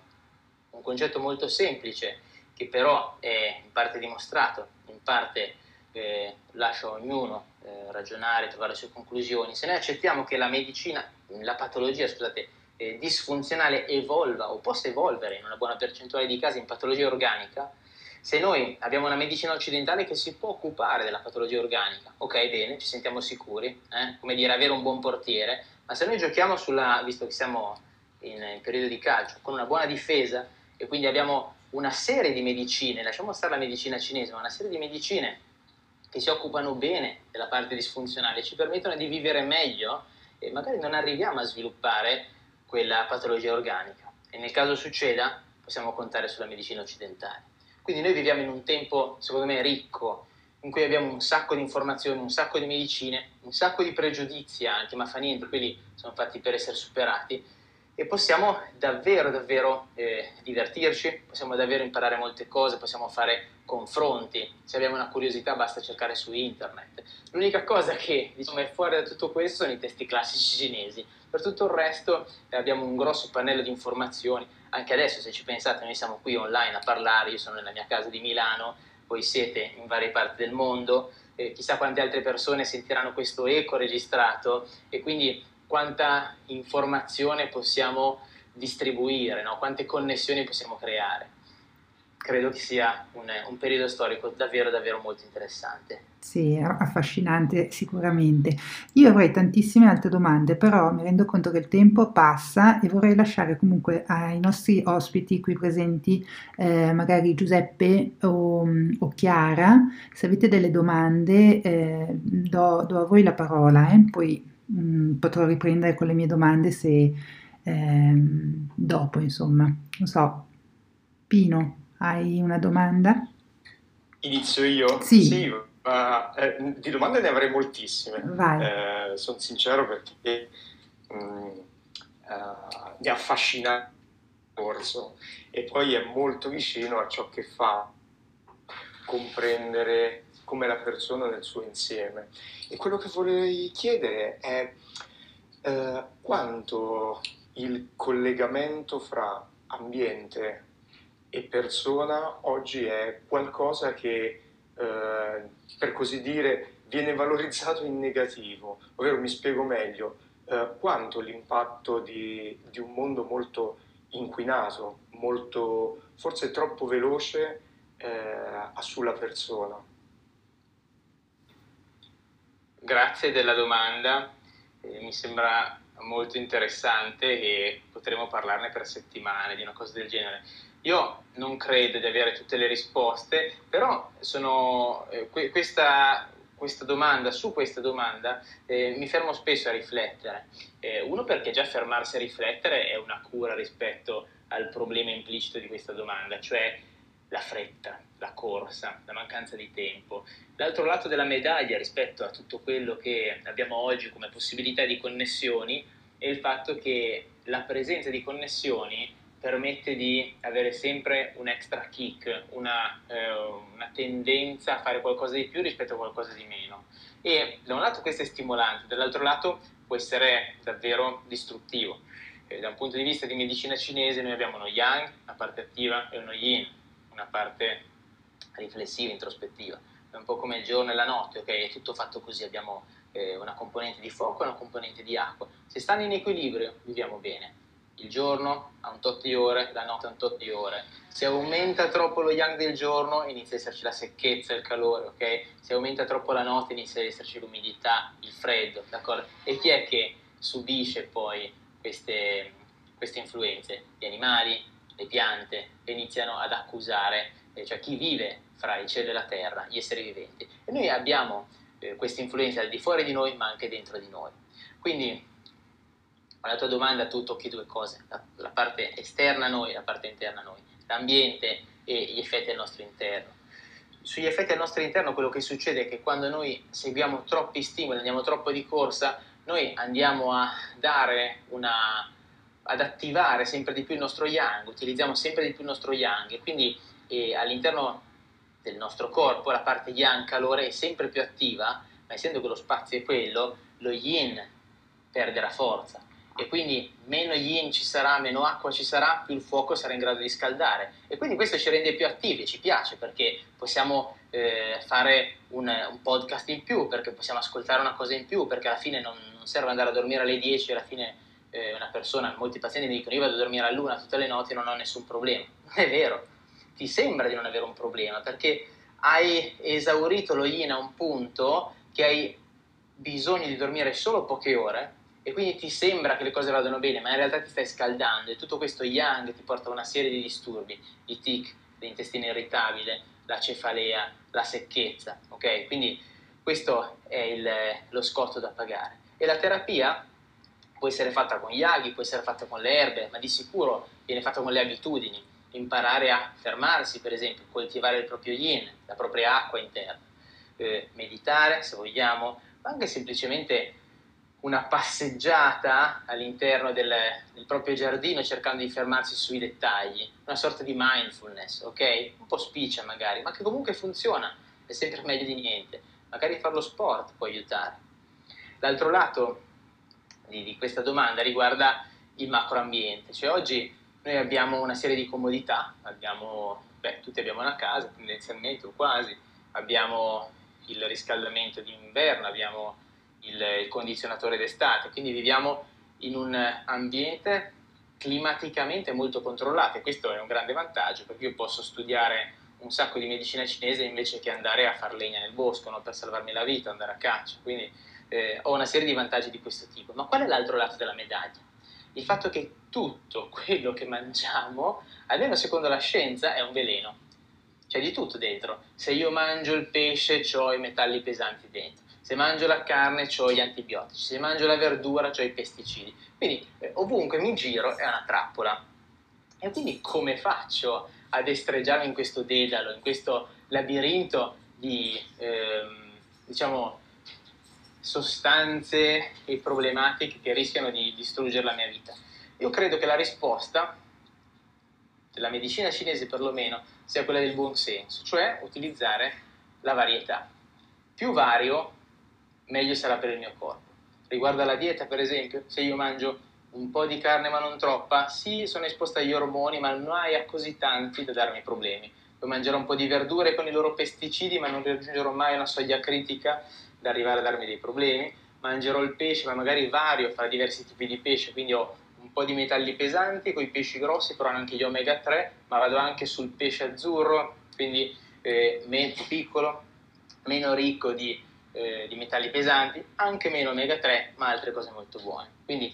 un concetto molto semplice che però è in parte dimostrato, in parte eh, lascia ognuno eh, ragionare, trovare le sue conclusioni, se noi accettiamo che la medicina, la patologia, scusate, eh, disfunzionale evolva o possa evolvere in una buona percentuale di casi in patologia organica, se noi abbiamo una medicina occidentale che si può occupare della patologia organica, ok, bene, ci sentiamo sicuri, eh? come dire, avere un buon portiere, ma se noi giochiamo sulla, visto che siamo in, in periodo di calcio, con una buona difesa e quindi abbiamo una serie di medicine, lasciamo stare la medicina cinese, ma una serie di medicine che si occupano bene della parte disfunzionale, ci permettono di vivere meglio e magari non arriviamo a sviluppare quella patologia organica. E nel caso succeda, possiamo contare sulla medicina occidentale. Quindi noi viviamo in un tempo, secondo me, ricco, in cui abbiamo un sacco di informazioni, un sacco di medicine, un sacco di pregiudizi anche, ma fa niente, quelli sono fatti per essere superati, e possiamo davvero, davvero eh, divertirci, possiamo davvero imparare molte cose, possiamo fare confronti, se abbiamo una curiosità basta cercare su internet. L'unica cosa che diciamo, è fuori da tutto questo sono i testi classici cinesi, per tutto il resto eh, abbiamo un grosso pannello di informazioni, anche adesso se ci pensate noi siamo qui online a parlare, io sono nella mia casa di Milano, voi siete in varie parti del mondo, eh, chissà quante altre persone sentiranno questo eco registrato e quindi quanta informazione possiamo distribuire, no? quante connessioni possiamo creare. Credo che sia un, un, periodo storico davvero, davvero molto interessante. Sì, affascinante sicuramente. Io avrei tantissime altre domande, però mi rendo conto che il tempo passa e vorrei lasciare comunque ai nostri ospiti qui presenti, eh, magari Giuseppe o, o, Chiara, se avete delle domande eh, do, do, a voi la parola, eh, poi mh, mm, potrò riprendere con le mie domande se ehm, dopo, insomma. Non so, Pino, hai una domanda? Inizio io? Sì. sì ma, eh, di domande ne avrei moltissime. Eh, sono sincero perché mh, mm, uh, mi affascina il corso e poi è molto vicino a ciò che fa comprendere come la persona nel suo insieme. E quello che vorrei chiedere è eh, quanto il collegamento fra ambiente e persona oggi è qualcosa che, eh, per così dire, viene valorizzato in negativo, ovvero mi spiego meglio, eh, quanto l'impatto di, di un mondo molto inquinato, molto, forse troppo veloce eh, sulla persona. Grazie della domanda, eh, mi sembra molto interessante e potremo parlarne per settimane di una cosa del genere. Io non credo di avere tutte le risposte, però sono, eh, que- questa, questa domanda, su questa domanda eh, mi fermo spesso a riflettere. Eh, uno perché già fermarsi a riflettere è una cura rispetto al problema implicito di questa domanda, cioè la fretta, la corsa, la mancanza di tempo. L'altro lato della medaglia rispetto a tutto quello che abbiamo oggi come possibilità di connessioni è il fatto che la presenza di connessioni permette di avere sempre un extra kick, una, eh, una, tendenza a fare qualcosa di più rispetto a qualcosa di meno. E da un lato questo è stimolante, dall'altro lato può essere davvero distruttivo. Eh, da un punto di vista di medicina cinese noi abbiamo uno yang, una parte attiva, e uno yin, una parte riflessiva, introspettiva. È un po' come il giorno e la notte, ok? È tutto fatto così, abbiamo eh, una componente di fuoco e una componente di acqua. Se stanno in equilibrio viviamo bene. Il giorno ha un tot di ore, la notte ha un tot di ore. Se aumenta troppo lo yang del giorno inizia ad esserci la secchezza, il calore, ok? Se aumenta troppo la notte inizia ad esserci l'umidità, il freddo, d'accordo? E chi è che subisce poi queste, queste influenze? Gli animali, le piante, che iniziano ad accusare, eh, cioè chi vive fra il cielo e la terra, gli esseri viventi. E noi abbiamo eh, questa influenza al di fuori di noi, ma anche dentro di noi. Quindi, alla tua domanda tu tocchi due cose, la, la parte esterna a noi e la parte interna a noi, l'ambiente e gli effetti al nostro interno. Sugli effetti al nostro interno quello che succede è che quando noi seguiamo troppi stimoli, andiamo troppo di corsa, noi andiamo a dare una, ad attivare sempre di più il nostro yang, utilizziamo sempre di più il nostro yang e quindi eh, all'interno del nostro corpo, la parte yang calore è sempre più attiva, ma essendo che lo spazio è quello, lo yin perde la forza e quindi meno yin ci sarà, meno acqua ci sarà, più il fuoco sarà in grado di scaldare. E quindi questo ci rende più attivi, ci piace perché possiamo eh, fare un, un, podcast in più, perché possiamo ascoltare una cosa in più, perché alla fine non, non serve andare a dormire alle 10 alla fine eh, una persona, molti pazienti mi dicono io vado a dormire a luna tutte le notti e non ho nessun problema, non [laughs] è vero, ti sembra di non avere un problema perché hai esaurito lo yin a un punto che hai bisogno di dormire solo poche ore e quindi ti sembra che le cose vadano bene, ma in realtà ti stai scaldando e tutto questo yang ti porta a una serie di disturbi, i tic, l'intestino irritabile, la cefalea, la secchezza, ok? Quindi questo è il, lo scotto da pagare. E la terapia può essere fatta con gli aghi, può essere fatta con le erbe, ma di sicuro viene fatta con le abitudini imparare a fermarsi, per esempio, coltivare il proprio yin, la propria acqua interna, eh, meditare se vogliamo, ma anche semplicemente una passeggiata all'interno del, del, proprio giardino cercando di fermarsi sui dettagli, una sorta di mindfulness, ok? Un po' spiccia magari, ma che comunque funziona, è sempre meglio di niente. Magari fare lo sport può aiutare. L'altro lato di, di questa domanda riguarda il macroambiente, cioè oggi noi abbiamo una serie di comodità, abbiamo, beh, tutti abbiamo una casa tendenzialmente o quasi, abbiamo il riscaldamento d'inverno, abbiamo il, il condizionatore d'estate, quindi viviamo in un ambiente climaticamente molto controllato e questo è un grande vantaggio perché io posso studiare un sacco di medicina cinese invece che andare a far legna nel bosco no? per salvarmi la vita, andare a caccia, quindi eh, ho una serie di vantaggi di questo tipo. Ma qual è l'altro lato della medaglia? il fatto che tutto [laughs] quello che mangiamo, almeno secondo la scienza, è un veleno. C'è di tutto dentro. Se io mangio il pesce, ho i metalli pesanti dentro. Se mangio la carne, ho gli antibiotici. Se mangio la verdura, ho i pesticidi. Quindi eh, ovunque mi giro è una trappola. E quindi come faccio ad estreggiarmi in questo dedalo, in questo labirinto di, ehm, diciamo, sostanze e problematiche che rischiano di distruggere la mia vita? Io credo che la risposta della medicina cinese perlomeno sia quella del buon senso, cioè utilizzare la varietà. Più vario, meglio sarà per il mio corpo. Riguardo alla dieta, per esempio, se io mangio un po' di carne ma non troppa, sì, sono esposta agli ormoni, ma hai a così tanti da darmi problemi. Poi mangerò un po' di verdure con i loro pesticidi, ma non raggiungerò mai una soglia critica da arrivare a darmi dei problemi, mangerò il pesce, ma magari vario fra diversi tipi di pesce, quindi ho un po' di metalli pesanti, con i pesci grossi, però anche gli omega 3, ma vado anche sul pesce azzurro, quindi eh, meno piccolo, meno ricco di, eh, di, metalli pesanti, anche meno omega 3, ma altre cose molto buone. Quindi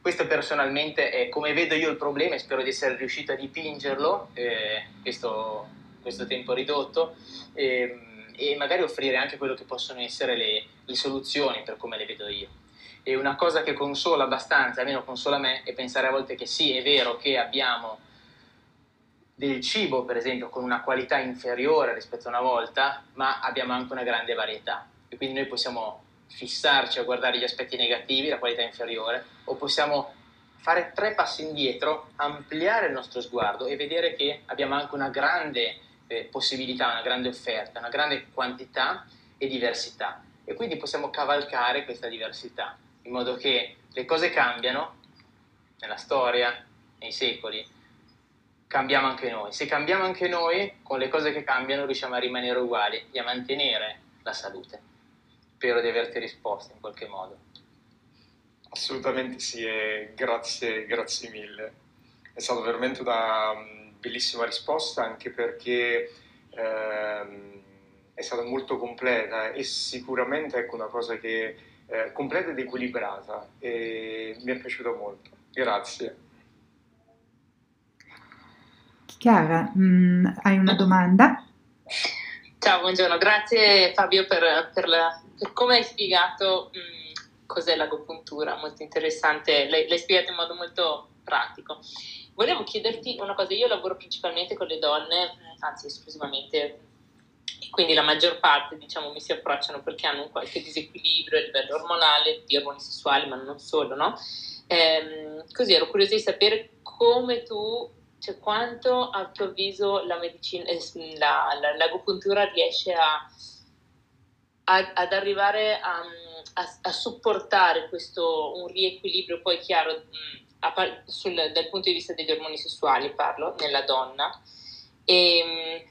questo personalmente è come vedo io il problema e spero di essere riuscito a dipingerlo, eh, questo, questo, tempo ridotto, ehm, e magari offrire anche quello che possono essere le, le soluzioni per come le vedo io. E una cosa che consola abbastanza, almeno consola me, è pensare a volte che sì, è vero che abbiamo del cibo, per esempio, con una qualità inferiore rispetto a una volta, ma abbiamo anche una grande varietà. E quindi noi possiamo fissarci a guardare gli aspetti negativi, la qualità inferiore, o possiamo fare tre passi indietro, ampliare il nostro sguardo e vedere che abbiamo anche una grande eh, possibilità, una grande offerta, una grande quantità e diversità. E quindi possiamo cavalcare questa diversità, in modo che le cose cambiano nella storia, nei secoli, cambiamo anche noi. Se cambiamo anche noi, con le cose che cambiano riusciamo a rimanere uguali e a mantenere la salute. Spero di averti risposto in qualche modo. Assolutamente sì, e grazie, grazie mille. È stata veramente una mm, bellissima risposta anche perché ehm, è stata molto completa e sicuramente ecco una cosa che eh, completa ed equilibrata e mi è piaciuto molto. Grazie. Chiara, mh, mm, hai una domanda? Ciao, buongiorno, grazie Fabio per, per, la, per come hai spiegato mh, mm, cos'è l'agopuntura, molto interessante, l'hai, l'hai spiegato in modo molto pratico. Volevo chiederti una cosa, io lavoro principalmente con le donne, mm, anzi esclusivamente, quindi la maggior parte diciamo mi si approcciano perché hanno un qualche disequilibrio a livello ormonale, di ormoni sessuali, ma non solo, no? Ehm, così ero curiosa di sapere come tu cioè quanto a tuo avviso la medicina, eh, la, la, l'agopuntura riesce a, a, ad arrivare a, a, supportare questo un riequilibrio, poi chiaro, sul, dal punto di vista degli ormoni sessuali parlo, nella donna. E,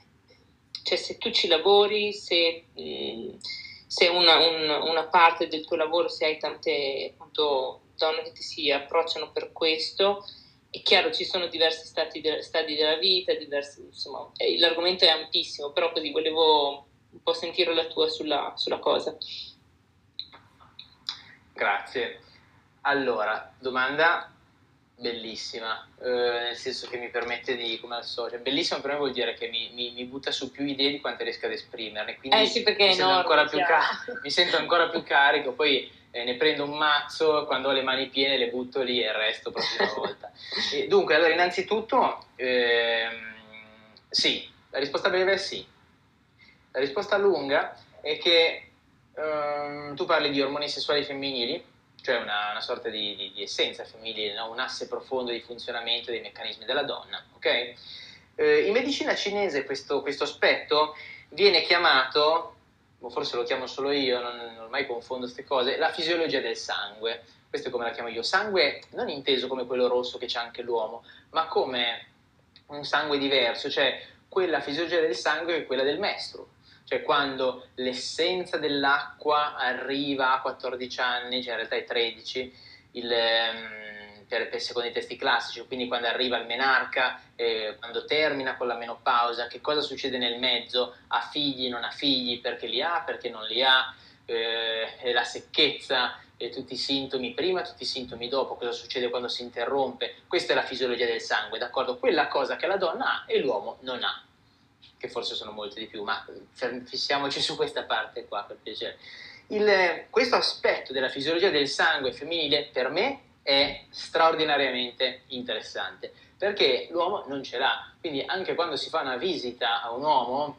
cioè se tu ci lavori, se, se una, un, una parte del tuo lavoro, se hai tante appunto, donne che ti si approcciano per questo, è chiaro, ci sono diversi stati de- stadi della vita, diversi, insomma, eh, l'argomento è ampissimo, però così volevo un po' sentire la tua sulla, sulla cosa. Grazie. Allora, domanda bellissima, eh, nel senso che mi permette di, come al solito, bellissima per me vuol dire che mi, mi, mi, butta su più idee di quante riesco ad esprimerne, quindi eh sì, mi, sento enorme, car- mi, sento ancora più carico, poi eh, ne prendo un mazzo, quando ho le mani piene le butto lì e il resto proprio una [laughs] volta. E, dunque, allora, innanzitutto, ehm, sì, la risposta breve è sì. La risposta lunga è che ehm, tu parli di ormoni sessuali femminili, cioè una, una sorta di, di, di, essenza femminile, no? un asse profondo di funzionamento dei meccanismi della donna. Okay? Eh, in medicina cinese questo, questo aspetto viene chiamato forse lo chiamo solo io, non, non mai confondo queste cose, la fisiologia del sangue. Questo è come la chiamo io. Sangue non inteso come quello rosso che c'è anche l'uomo, ma come un sangue diverso, cioè quella fisiologia del sangue è quella del mestro. Cioè quando l'essenza dell'acqua arriva a 14 anni, cioè in realtà è 13, il, ehm, per, per, secondo i testi classici, quindi quando arriva il menarca, eh, quando termina con la menopausa, che cosa succede nel mezzo, ha figli, non ha figli, perché li ha, perché non li ha, eh, la secchezza, eh, tutti i sintomi prima, tutti i sintomi dopo, cosa succede quando si interrompe, questa è la fisiologia del sangue, d'accordo? Quella cosa che la donna ha e l'uomo non ha, che forse sono molte di più, ma fissiamoci su questa parte qua per piacere. Il, questo aspetto della fisiologia del sangue femminile per me è straordinariamente interessante perché l'uomo non ce l'ha. Quindi anche quando si fa una visita a un uomo,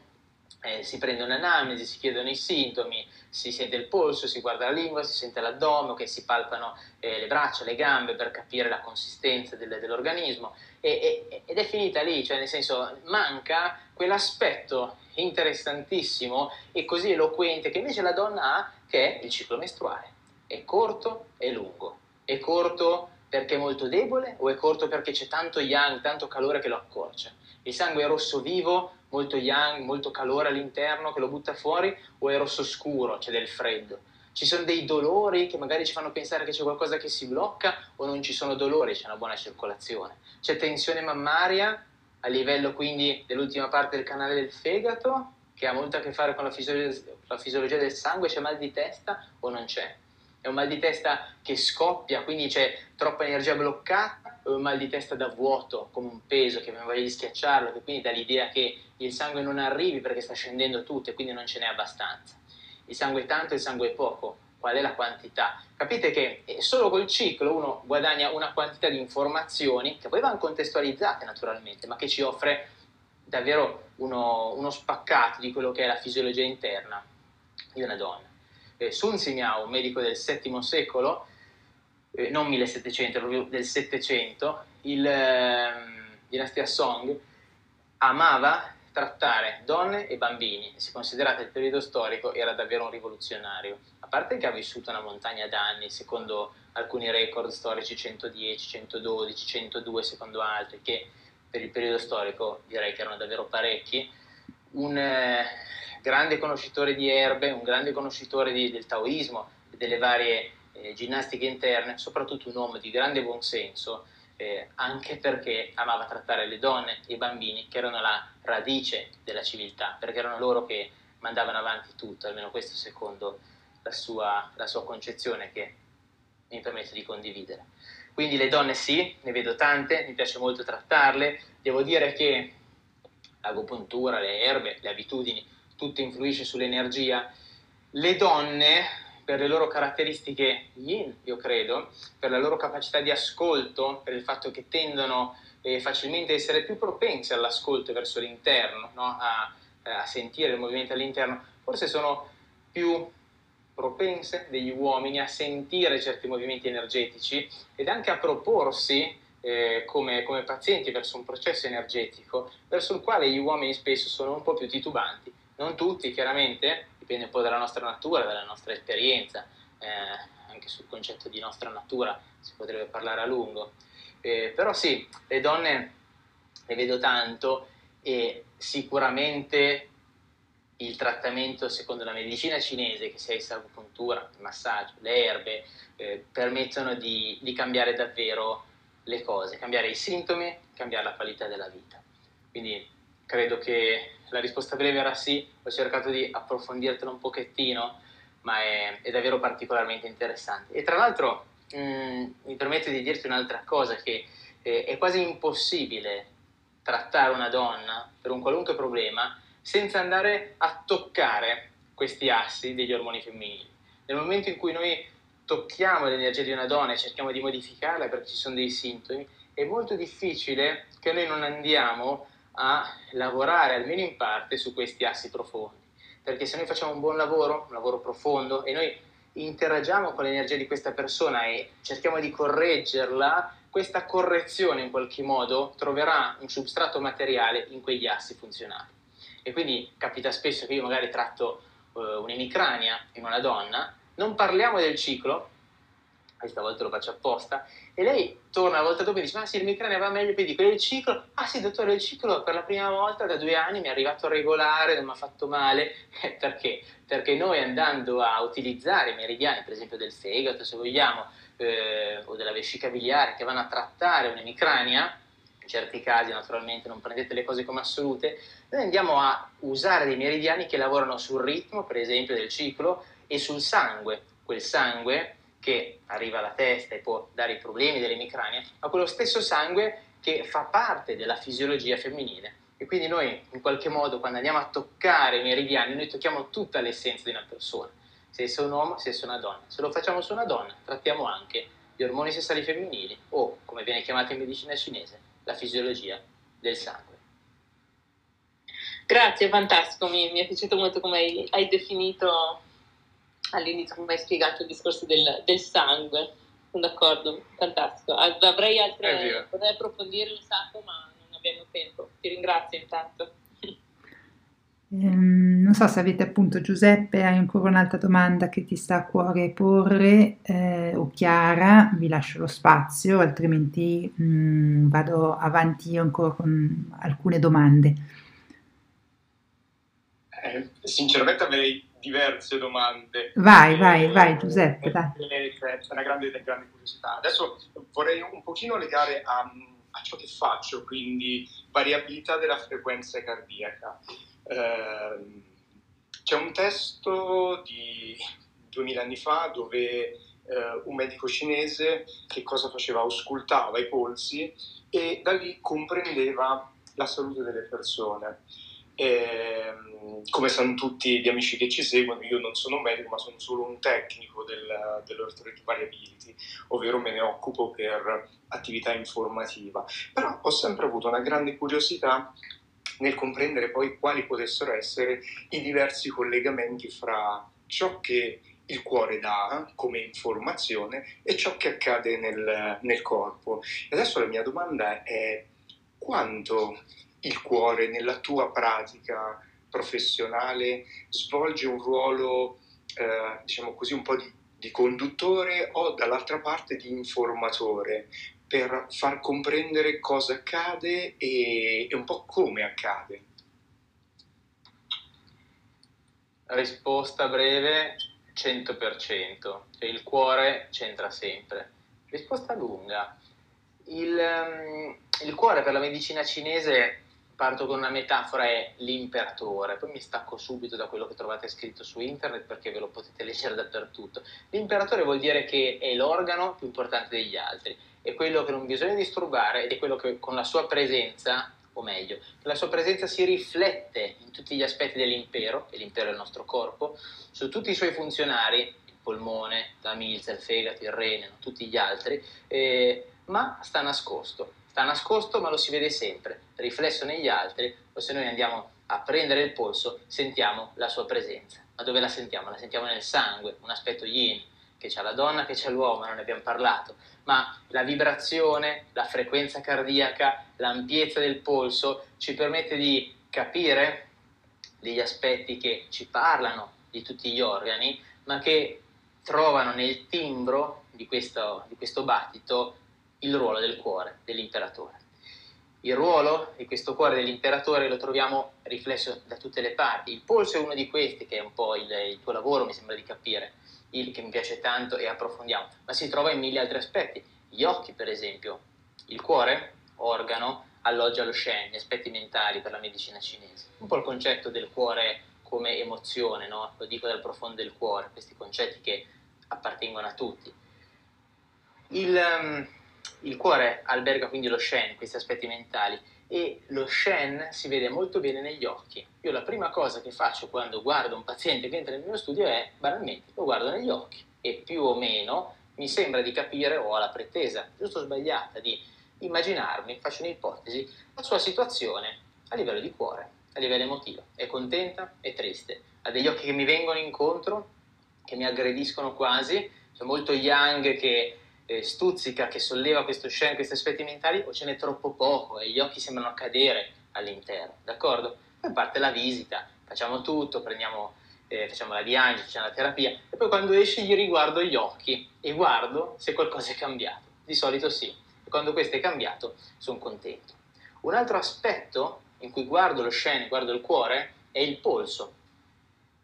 eh, si prende un'anamnesi, si chiedono i sintomi, si sente il polso, si guarda la lingua, si sente l'addome, che si palpano eh, le braccia, le gambe per capire la consistenza del, dell'organismo e, e, ed è finita lì, cioè nel senso manca quell'aspetto interessantissimo e così eloquente che invece la donna ha, che è il ciclo mestruale. È corto e lungo è corto perché è molto debole o è corto perché c'è tanto yang, tanto calore che lo accorcia? Il sangue è rosso vivo, molto yang, molto calore all'interno che lo butta fuori o è rosso scuro, c'è del freddo? Ci sono dei dolori che magari ci fanno pensare che c'è qualcosa che si blocca o non ci sono dolori, c'è una buona circolazione. C'è tensione mammaria a livello quindi dell'ultima parte del canale del fegato che ha molto a che fare con la fisiologia, la fisiologia del sangue, c'è mal di testa o non c'è? È un mal di testa che scoppia, quindi c'è troppa energia bloccata un mal di testa da vuoto, come un peso che mi voglia di schiacciarlo, che quindi dà l'idea che il sangue non arrivi perché sta scendendo tutto e quindi non ce n'è abbastanza. Il sangue è tanto il sangue è poco, qual è la quantità? Capite che solo col ciclo uno guadagna una quantità di informazioni che poi vanno contestualizzate naturalmente, ma che ci offre davvero uno, uno spaccato di quello che è la fisiologia interna di una donna. Eh, Sun Simiao, un medico del VII secolo, eh, non 1700, proprio del 700, il eh, dinastia Song, amava trattare donne e bambini e si considerate il periodo storico era davvero un rivoluzionario. A parte che ha vissuto una montagna d'anni, secondo alcuni record storici 110, 112, 102 secondo altri, che per il periodo storico direi che erano davvero parecchi, un eh, grande conoscitore di erbe, un grande conoscitore di, del taoismo delle varie eh, ginnastiche interne, soprattutto un uomo di grande buonsenso, eh, anche perché amava trattare le donne e i bambini che erano la radice della civiltà, perché erano loro che mandavano avanti tutto, almeno questo secondo la sua, la sua concezione che mi permette di condividere. Quindi le donne sì, ne vedo tante, mi piace molto trattarle, devo dire che l'agopuntura, le erbe, le abitudini, tutto influisce sull'energia. Le donne per le loro caratteristiche yin, io credo, per la loro capacità di ascolto, per il fatto che tendono eh, facilmente a essere più propense all'ascolto verso l'interno, no? a, a, sentire il movimento all'interno, forse sono più propense degli uomini a sentire certi movimenti energetici ed anche a proporsi eh, come, come pazienti verso un processo energetico verso il quale gli uomini spesso sono un po' più titubanti. Non tutti, chiaramente, dipende un po' dalla nostra natura, dalla nostra esperienza, eh, anche sul concetto di nostra natura si potrebbe parlare a lungo. Eh, però sì, le donne le vedo tanto e sicuramente il trattamento secondo la medicina cinese, che sia essa acupuntura, il massaggio, le erbe, eh, permettono di, di, cambiare davvero le cose, cambiare i sintomi, cambiare la qualità della vita. Quindi credo che la risposta breve era sì, ho cercato di approfondirtelo un pochettino, ma è, è davvero particolarmente interessante. E tra l'altro mh, mm, mi permette di dirti un'altra cosa, che eh, è quasi impossibile trattare una donna per un qualunque problema senza andare a toccare questi assi degli ormoni femminili. Nel momento in cui noi tocchiamo l'energia di una donna e cerchiamo di modificarla perché ci sono dei sintomi, è molto difficile che noi non andiamo a lavorare almeno in parte su questi assi profondi. Perché se noi facciamo un buon lavoro, un lavoro profondo, e noi interagiamo con l'energia di questa persona e cerchiamo di correggerla, questa correzione in qualche modo troverà un substrato materiale in quegli assi funzionali. E quindi capita spesso che io magari tratto uh, un'emicrania in una donna, non parliamo del ciclo, questa volta lo faccio apposta, e lei torna la volta dopo e dice, ma sì, il micrane va meglio, poi dico, il ciclo? Ah sì, dottore, il ciclo per la prima volta da due anni mi è arrivato regolare, non mi ha fatto male, [laughs] perché? Perché noi andando a utilizzare i meridiani, per esempio del fegato, se vogliamo, eh, o della vescica biliare, che vanno a trattare un'emicrania, in certi casi naturalmente non prendete le cose come assolute, noi andiamo a usare dei meridiani che lavorano sul ritmo, per esempio, del ciclo e sul sangue, quel sangue che arriva alla testa e può dare i problemi dell'emicrania, ma quello stesso sangue che fa parte della fisiologia femminile. E quindi noi in qualche modo quando andiamo a toccare i meridiani, noi tocchiamo tutta l'essenza di una persona, se è un uomo, se è una donna. Se lo facciamo su una donna, trattiamo anche gli ormoni sessuali femminili o, come viene chiamato in medicina cinese, la fisiologia del sangue. Grazie, fantastico, mi, mi è piaciuto molto come hai, hai definito all'inizio come hai spiegato il discorso del, del sangue. Sono d'accordo, fantastico. Avrei altre, potrei approfondire un sacco, ma non abbiamo tempo. Ti ringrazio intanto. Um, non so se avete appunto Giuseppe, hai ancora un'altra domanda che ti sta a cuore porre eh, o Chiara, vi lascio lo spazio, altrimenti mh, mm, vado avanti io ancora con alcune domande. Eh, sinceramente avrei diverse domande. Vai, eh, vai, vai Giuseppe, dai. C'è una grande, grande curiosità. Adesso vorrei un pochino legare a, a, ciò che faccio, quindi variabilità della frequenza cardiaca. Eh, c'è un testo di 2000 anni fa dove eh, un medico cinese che cosa faceva? Auscultava i polsi e da lì comprendeva la salute delle persone. E, come sanno tutti gli amici che ci seguono, io non sono un medico, ma sono solo un tecnico del, dell'Orthorate Variability, ovvero me ne occupo per attività informativa. Però ho sempre avuto una grande curiosità nel comprendere poi quali potessero essere i diversi collegamenti fra ciò che il cuore dà come informazione e ciò che accade nel, nel corpo. E adesso la mia domanda è quanto il cuore nella tua pratica professionale svolge un ruolo, eh, diciamo così, un po' di, di conduttore o dall'altra parte di informatore per far comprendere cosa accade e, e un po' come accade. Risposta breve, 100%, cioè il cuore c'entra sempre. Risposta lunga, il, um, il cuore per la medicina cinese parto con una metafora, è l'imperatore, poi mi stacco subito da quello che trovate scritto su internet perché ve lo potete [laughs] leggere dappertutto. L'imperatore vuol dire che è l'organo più importante degli altri, è quello che non bisogna disturbare ed è quello che con la sua presenza, o meglio, la sua presenza si riflette in tutti gli aspetti dell'impero, e l'impero è il nostro corpo, su tutti i suoi funzionari, il polmone, la milza, il fegato, il rene, tutti gli altri, eh, ma sta nascosto sta nascosto ma lo si vede sempre, riflesso negli altri, o se noi andiamo a prendere il polso sentiamo la sua presenza. Ma dove la sentiamo? La sentiamo nel sangue, un aspetto yin, che c'è la donna, che c'è l'uomo, non ne abbiamo parlato, ma la vibrazione, la frequenza cardiaca, l'ampiezza del polso ci permette di capire degli aspetti che ci parlano di tutti gli organi, ma che trovano nel timbro di questo, di questo battito il ruolo del cuore dell'imperatore. Il ruolo di questo cuore dell'imperatore lo troviamo riflesso da tutte le parti. Il polso è uno di questi, che è un po' il, il tuo lavoro, mi sembra di capire, il che mi piace tanto e approfondiamo, ma si trova in mille altri aspetti. Gli occhi, per esempio. Il cuore, organo, alloggia lo Shen, gli aspetti mentali per la medicina cinese. Un po' il concetto del cuore come emozione, no? lo dico dal profondo del cuore, questi concetti che appartengono a tutti. Il, um, il cuore alberga quindi lo Shen, questi aspetti mentali, e lo Shen si vede molto bene negli occhi. Io la prima cosa che faccio quando guardo un paziente che entra nel mio studio è, banalmente, lo guardo negli occhi e più o meno mi sembra di capire o ho la pretesa, giusto o sbagliata, di immaginarmi, faccio un'ipotesi, la sua situazione a livello di cuore, a livello emotivo. È contenta? È triste? Ha degli occhi che mi vengono incontro, che mi aggrediscono quasi, c'è molto Young che eh, stuzzica, che solleva questo scena, questi aspetti mentali, o ce n'è troppo poco e gli occhi sembrano cadere all'interno, d'accordo? Poi parte la visita, facciamo tutto, prendiamo, eh, facciamo la diagnosi, facciamo la terapia, e poi quando esce gli riguardo gli occhi e guardo se qualcosa è cambiato. Di solito sì, e quando questo è cambiato sono contento. Un altro aspetto in cui guardo lo scene, guardo il cuore, è il polso.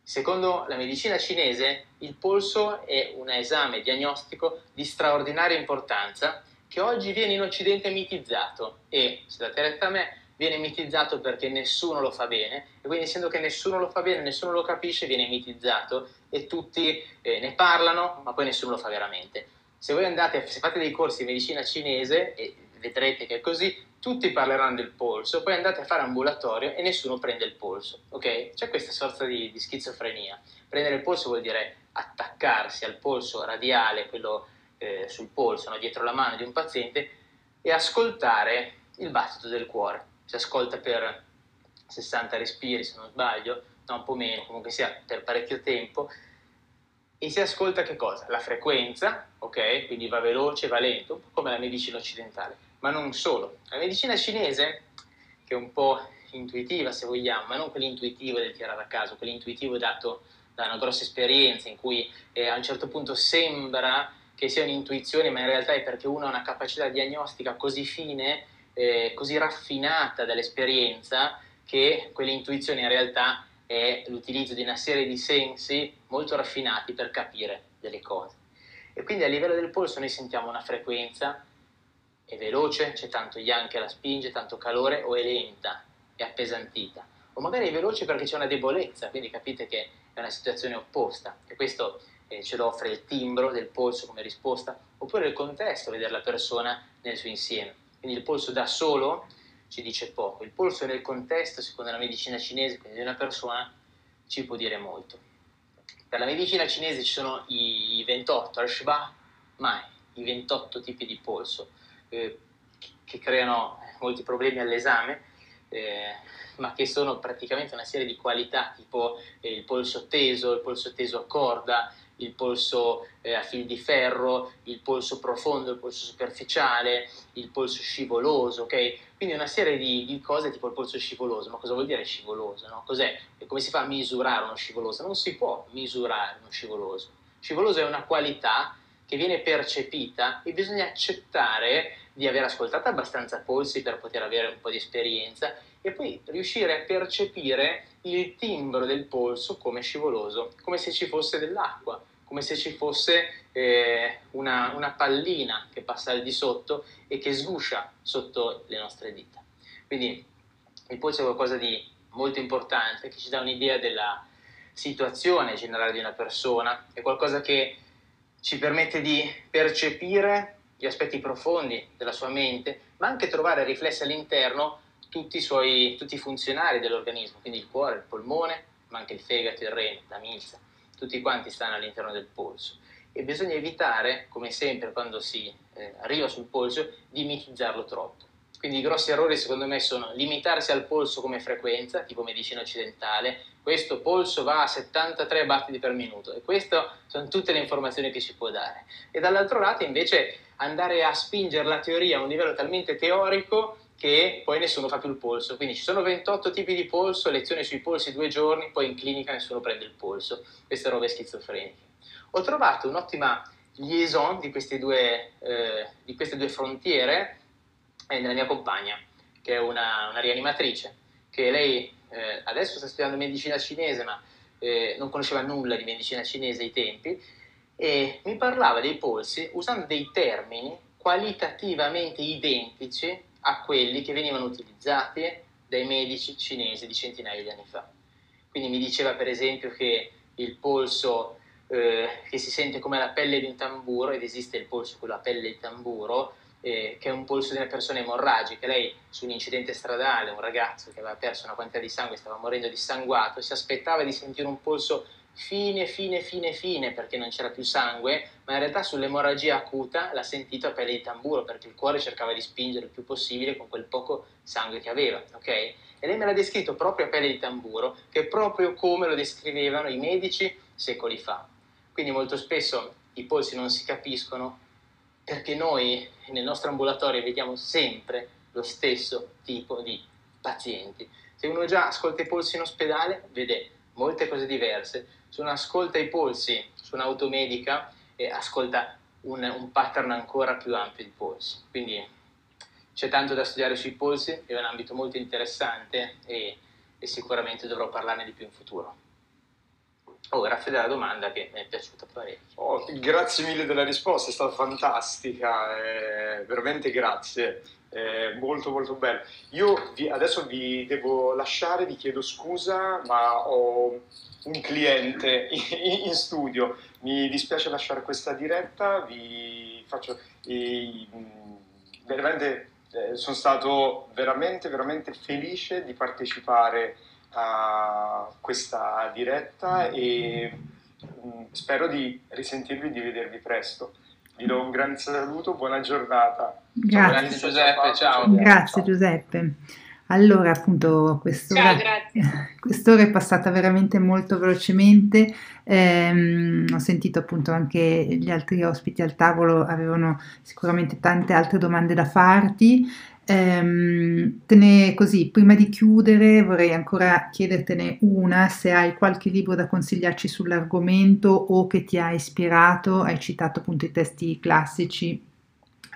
Secondo la medicina cinese, il polso è un esame diagnostico di straordinaria importanza che oggi viene in Occidente mitizzato e, se date retta a me, viene mitizzato perché nessuno lo fa bene e quindi essendo che nessuno lo fa bene, nessuno lo capisce, viene mitizzato e tutti eh, ne parlano, ma poi nessuno lo fa veramente. Se voi andate, se fate dei corsi di medicina cinese e vedrete che è così, tutti parleranno del polso, poi andate a fare ambulatorio e nessuno prende il polso, ok? C'è questa sorta di, di schizofrenia. Prendere il polso vuol dire attaccarsi al polso radiale, quello eh, sul polso, no? dietro la mano di un paziente, e ascoltare il battito del cuore. Si ascolta per 60 respiri, se non sbaglio, no, un po' meno, comunque sia per parecchio tempo, e si ascolta che cosa? La frequenza, ok? Quindi va veloce, va lento, un po' come la medicina occidentale ma non solo. La medicina cinese, che è un po' intuitiva se vogliamo, ma non quell'intuitivo del tirare a caso, quell'intuitivo dato da una grossa esperienza in cui eh, a un certo punto sembra che sia un'intuizione, ma in realtà è perché uno ha una capacità diagnostica così fine, eh, così raffinata dall'esperienza, che quell'intuizione in realtà è l'utilizzo di una serie di sensi molto raffinati per capire delle cose. E quindi a livello del polso noi sentiamo una frequenza, è veloce, c'è tanto yang che la spinge, tanto calore, o è lenta, è appesantita. O magari è veloce perché c'è una debolezza, quindi capite che è una situazione opposta. E questo eh, ce lo offre il timbro del polso come risposta, oppure il contesto, vedere la persona nel suo insieme. Quindi il polso da solo ci dice poco, il polso nel contesto, secondo la medicina cinese, quindi di una persona, ci può dire molto. Per la medicina cinese ci sono i 28 Arshba Mai, i 28 tipi di polso, eh, che creano molti problemi all'esame, eh, ma che sono praticamente una serie di qualità, tipo eh, il polso teso, il polso teso a corda, il polso eh, a fil di ferro, il polso profondo, il polso superficiale, il polso scivoloso, ok? Quindi una serie di, di cose tipo il polso scivoloso. Ma cosa vuol dire scivoloso? No? Cos'è? E come si fa a misurare uno scivoloso? Non si può misurare uno scivoloso. Scivoloso è una qualità che viene percepita e bisogna accettare di aver ascoltato abbastanza polsi per poter avere un po' di esperienza e poi riuscire a percepire il timbro del polso come scivoloso, come se ci fosse dell'acqua, come se ci fosse eh, una, una pallina che passa al di sotto e che sguscia sotto le nostre dita. Quindi il polso è qualcosa di molto importante che ci dà un'idea della situazione generale di una persona, è qualcosa che ci permette di percepire gli aspetti profondi della sua mente, ma anche trovare riflessi all'interno tutti i suoi tutti i funzionari dell'organismo, quindi il cuore, il polmone, ma anche il fegato, il rene, la milza, tutti quanti stanno all'interno del polso. E bisogna evitare, come sempre quando si eh, arriva sul polso, di mitizzarlo troppo. Quindi i grossi errori secondo me sono limitarsi al polso come frequenza, tipo medicina occidentale, questo polso va a 73 battiti per minuto e queste sono tutte le informazioni che ci può dare. E dall'altro lato invece andare a spingere la teoria a un livello talmente teorico che poi nessuno fa più il polso. Quindi ci sono 28 tipi di polso, lezioni sui polsi due giorni, poi in clinica nessuno prende il polso. Queste robe schizofreniche. Ho trovato un'ottima liaison di queste due, eh, di queste due frontiere eh, nella mia compagna, che è una, una rianimatrice, che lei eh, adesso sta studiando medicina cinese, ma eh, non conosceva nulla di medicina cinese ai tempi, e mi parlava dei polsi usando dei termini qualitativamente identici a quelli che venivano utilizzati dai medici cinesi di centinaia di anni fa. Quindi mi diceva per esempio che il polso eh, che si sente come la pelle di un tamburo, ed esiste il polso con la pelle di tamburo, eh, che è un polso di una persona emorragica. Lei su un incidente stradale, un ragazzo che aveva perso una quantità di sangue, stava morendo di sanguato, si aspettava di sentire un polso fine, fine, fine, fine perché non c'era più sangue, ma in realtà sull'emorragia acuta l'ha sentito a pelle di tamburo perché il cuore cercava di spingere il più possibile con quel poco sangue che aveva, ok? E lei me l'ha descritto proprio a pelle di tamburo, che è proprio come lo descrivevano i medici secoli fa. Quindi molto spesso i polsi non si capiscono perché noi nel nostro ambulatorio vediamo sempre lo stesso tipo di pazienti. Se uno già ascolta i polsi in ospedale, vede molte cose diverse, se uno ascolta i polsi su un'automedica e ascolta un, un, pattern ancora più ampio di polsi. Quindi c'è tanto da studiare sui polsi, è un ambito molto interessante e, e sicuramente dovrò parlarne di più in futuro. Oh, grazie della domanda che mi è piaciuta parecchio. Oh, grazie mille della risposta, è stata fantastica, eh, veramente grazie, eh, molto molto bello. Io vi, adesso vi devo lasciare, vi chiedo scusa, ma ho un cliente [laughs] in, in studio. Mi dispiace lasciare questa diretta, vi faccio... Eh, veramente, eh, sono stato veramente, veramente felice di partecipare a questa diretta e mh, spero di risentirvi e di vedervi presto. Vi do un grande saluto, buona giornata. Grazie, Grazie Giuseppe, ciao. Grazie ciao. Giuseppe. Allora, appunto, quest'ora, [laughs] quest'ora, è passata veramente molto velocemente. Eh, ho sentito appunto anche gli altri ospiti al tavolo avevano sicuramente tante altre domande da farti. Eh, ne, così, prima di chiudere, vorrei ancora chiedertene una: se hai qualche libro da consigliarci sull'argomento o che ti ha ispirato. Hai citato appunto i testi classici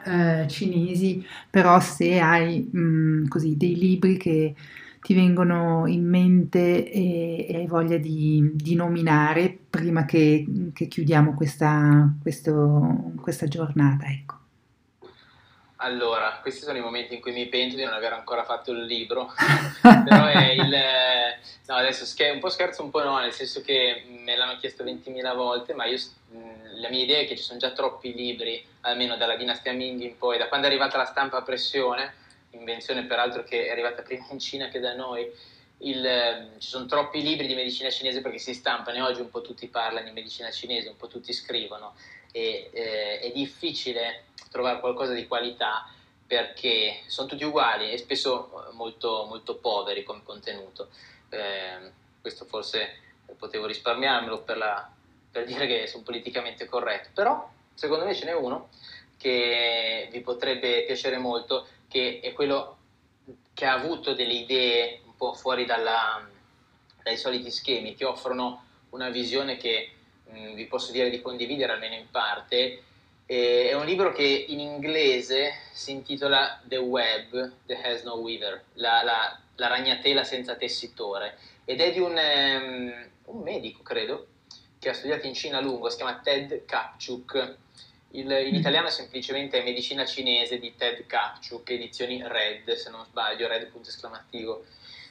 eh, cinesi, però se hai mh, così dei libri che ti vengono in mente e, e hai voglia di, di, nominare prima che, che chiudiamo questa, questo, questa giornata? Ecco. Allora, questi sono i momenti in cui mi pento di non aver ancora fatto il libro, [laughs] però è il... No, adesso scher- un po' scherzo, un po' no, nel senso che me l'hanno chiesto 20.000 volte, ma io, la mia idea è che ci sono già troppi libri, almeno dalla dinastia Ming in poi, da quando è arrivata la stampa a pressione, invenzione peraltro che è arrivata prima in Cina che da noi, il, ci sono troppi libri di medicina cinese perché si stampano e oggi un po' tutti parlano di medicina cinese, un po' tutti scrivono e eh, è difficile trovare qualcosa di qualità perché sono tutti uguali e spesso molto, molto poveri come contenuto. Eh, questo forse potevo risparmiarmelo per, la, per dire che sono politicamente corretto, però secondo me ce n'è uno che vi potrebbe piacere molto, che è quello che ha avuto delle idee un po' fuori dalla, dai soliti schemi, che offrono una visione che mh, vi posso dire di condividere almeno in parte è un libro che in inglese si intitola The Web That Has No Weaver, la, la, la ragnatela senza tessitore, ed è di un, um, un, medico, credo, che ha studiato in Cina a lungo, si chiama Ted Kapchuk. Il, in mm. italiano semplicemente è Medicina cinese di Ted Kapchuk, edizioni Red, se non sbaglio, Red punto esclamativo.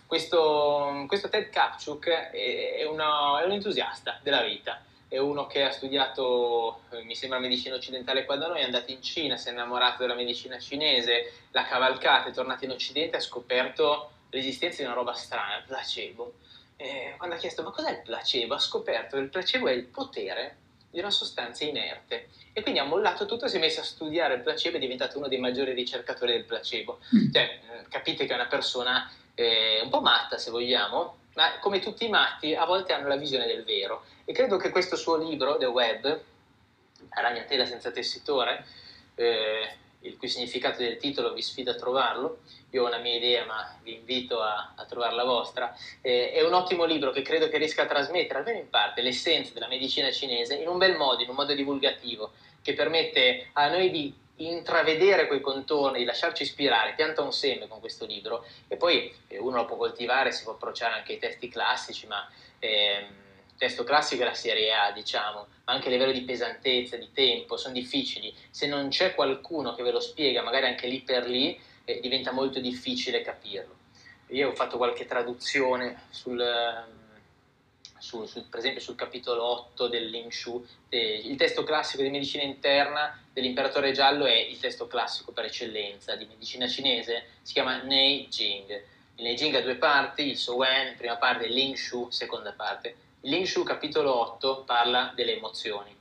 Questo, questo Ted Kapchuk è, è, uno, è un entusiasta della vita è uno che ha studiato, eh, mi sembra, medicina occidentale qua da noi, è andato in Cina, si è innamorato della medicina cinese, l'ha cavalcata, è tornato in Occidente, ha scoperto l'esistenza di una roba strana, il placebo. E quando ha chiesto ma cos'è il placebo, ha scoperto che il placebo è il potere di una sostanza inerte. E quindi ha mollato tutto, si è messo a studiare il placebo e è diventato uno dei maggiori ricercatori del placebo. Mm. Cioè, capite che è una persona eh, un po' matta, se vogliamo, ma come tutti i matti a volte hanno la visione del vero e credo che questo suo libro, The Web, la ragnatela senza tessitore, eh, il cui significato del titolo vi sfido a trovarlo, io ho una mia idea ma vi invito a, a trovare la vostra, eh, è un ottimo libro che credo che riesca a trasmettere almeno in parte l'essenza della medicina cinese in un bel modo, in un modo divulgativo, che permette a noi di intravedere quei contorni, di lasciarci ispirare, pianta un seme con questo libro. E poi eh, uno lo può coltivare, si può approcciare anche ai testi classici, ma eh, il testo classico è la serie A, diciamo, ma anche a livello di pesantezza, di tempo, sono difficili. Se non c'è qualcuno che ve lo spiega, magari anche lì per lì, eh, diventa molto difficile capirlo. Io ho fatto qualche traduzione sul su, su, per esempio sul capitolo 8 del Ling Shu, eh, il testo classico di medicina interna dell'imperatore giallo è il testo classico per eccellenza di medicina cinese, si chiama Nei Jing. Il Nei Jing ha due parti, il So Wen, prima parte, il Ling Shu, seconda parte. Il Ling Shu, capitolo 8, parla delle emozioni,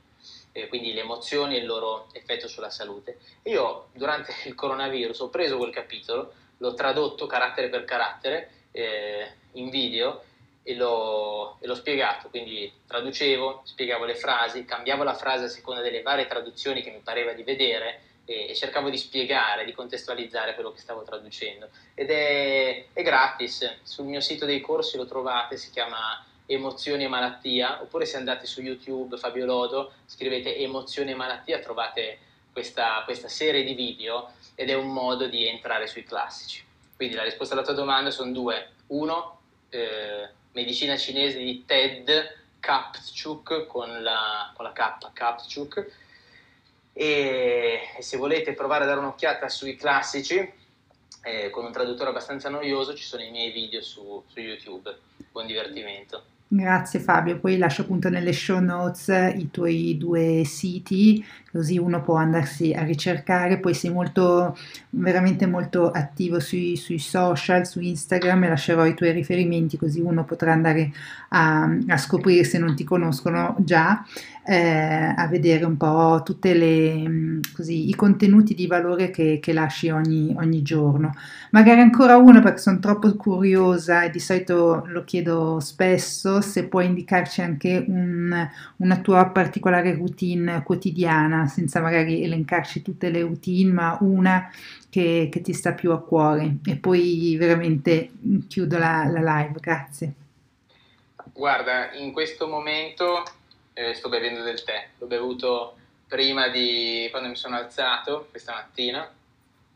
eh, quindi le emozioni e il loro effetto sulla salute. Io durante il coronavirus ho preso quel capitolo, l'ho tradotto carattere per carattere eh, in video e l'ho, e l'ho, spiegato, quindi traducevo, spiegavo le frasi, cambiavo la frase a seconda delle varie traduzioni che mi pareva di vedere e, e cercavo di spiegare, di contestualizzare quello che stavo traducendo. Ed è, è, gratis, sul mio sito dei corsi lo trovate, si chiama Emozioni e Malattia, oppure se andate su YouTube Fabio Lodo, scrivete Emozioni e Malattia, trovate questa, questa serie di video ed è un modo di entrare sui classici. Quindi la risposta alla tua domanda sono due. Uno, eh, medicina cinese di Ted Kapchuk con la, con la K, Kapchuk. E, e, se volete provare a dare un'occhiata sui classici, eh, con un traduttore abbastanza noioso, ci sono i miei video su, su YouTube. Buon divertimento. Grazie Fabio, poi lascio appunto nelle show notes i tuoi due siti, così uno può andarsi a ricercare, poi sei molto, veramente molto attivo sui, sui social, su Instagram e lascerò i tuoi riferimenti così uno potrà andare a, a scoprire se non ti conoscono già eh, a vedere un po' tutti mm, i contenuti di valore che, che lasci ogni, ogni, giorno. Magari ancora uno perché sono troppo curiosa e di solito lo chiedo spesso, se puoi indicarci anche un, una tua particolare routine quotidiana, senza magari elencarci tutte le routine, ma una che, che ti sta più a cuore. E poi veramente chiudo la, la live, grazie. Guarda, in questo momento eh, sto bevendo del tè. L'ho bevuto prima di quando mi sono alzato questa mattina,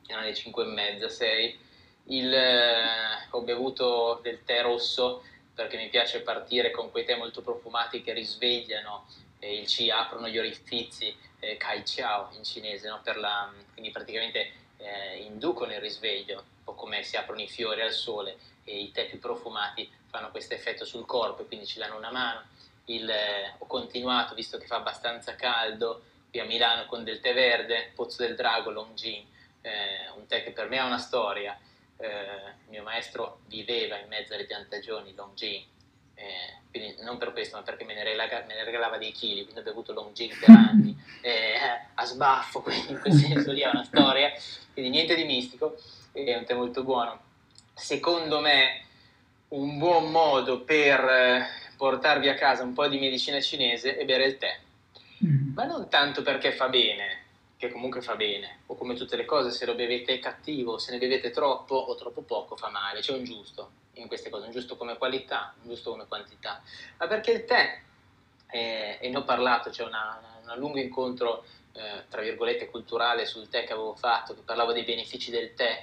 erano le 5 e mezza, 6, il, eh, ho bevuto del tè rosso perché mi piace partire con quei tè molto profumati che risvegliano eh, il Qi, aprono gli orifizi, eh, Kai Chiao in cinese, no? la, quindi praticamente eh, inducono il risveglio, un po' come si aprono i fiori al sole e i tè più profumati fanno questo effetto sul corpo e quindi ci danno una mano. Il, eh, ho continuato, visto che fa abbastanza caldo, qui a Milano con del tè verde, Pozzo del Drago, Longjing, eh, un tè che per me ha una storia. Eh, mio maestro viveva in mezzo alle piantagioni, Longjing, eh, quindi non per questo, ma perché me ne, regalava, me ne regalava dei chili, quindi ho bevuto Longjing per anni, [laughs] eh, a sbaffo, [laughs] quindi in quel senso lì ha una storia, quindi niente di mistico, è un tè molto buono. Secondo me un buon modo per eh, portarvi a casa un po' di medicina cinese è bere il tè, mm. ma non tanto perché fa bene, che comunque fa bene, o come tutte le cose, se lo bevete cattivo, se ne bevete troppo o troppo poco fa male, c'è un giusto in queste cose, un giusto come qualità, un giusto come quantità, ma perché il tè, eh, e ne ho parlato, c'è un lungo incontro, eh, tra virgolette, culturale sul tè che avevo fatto, che parlavo dei benefici del tè,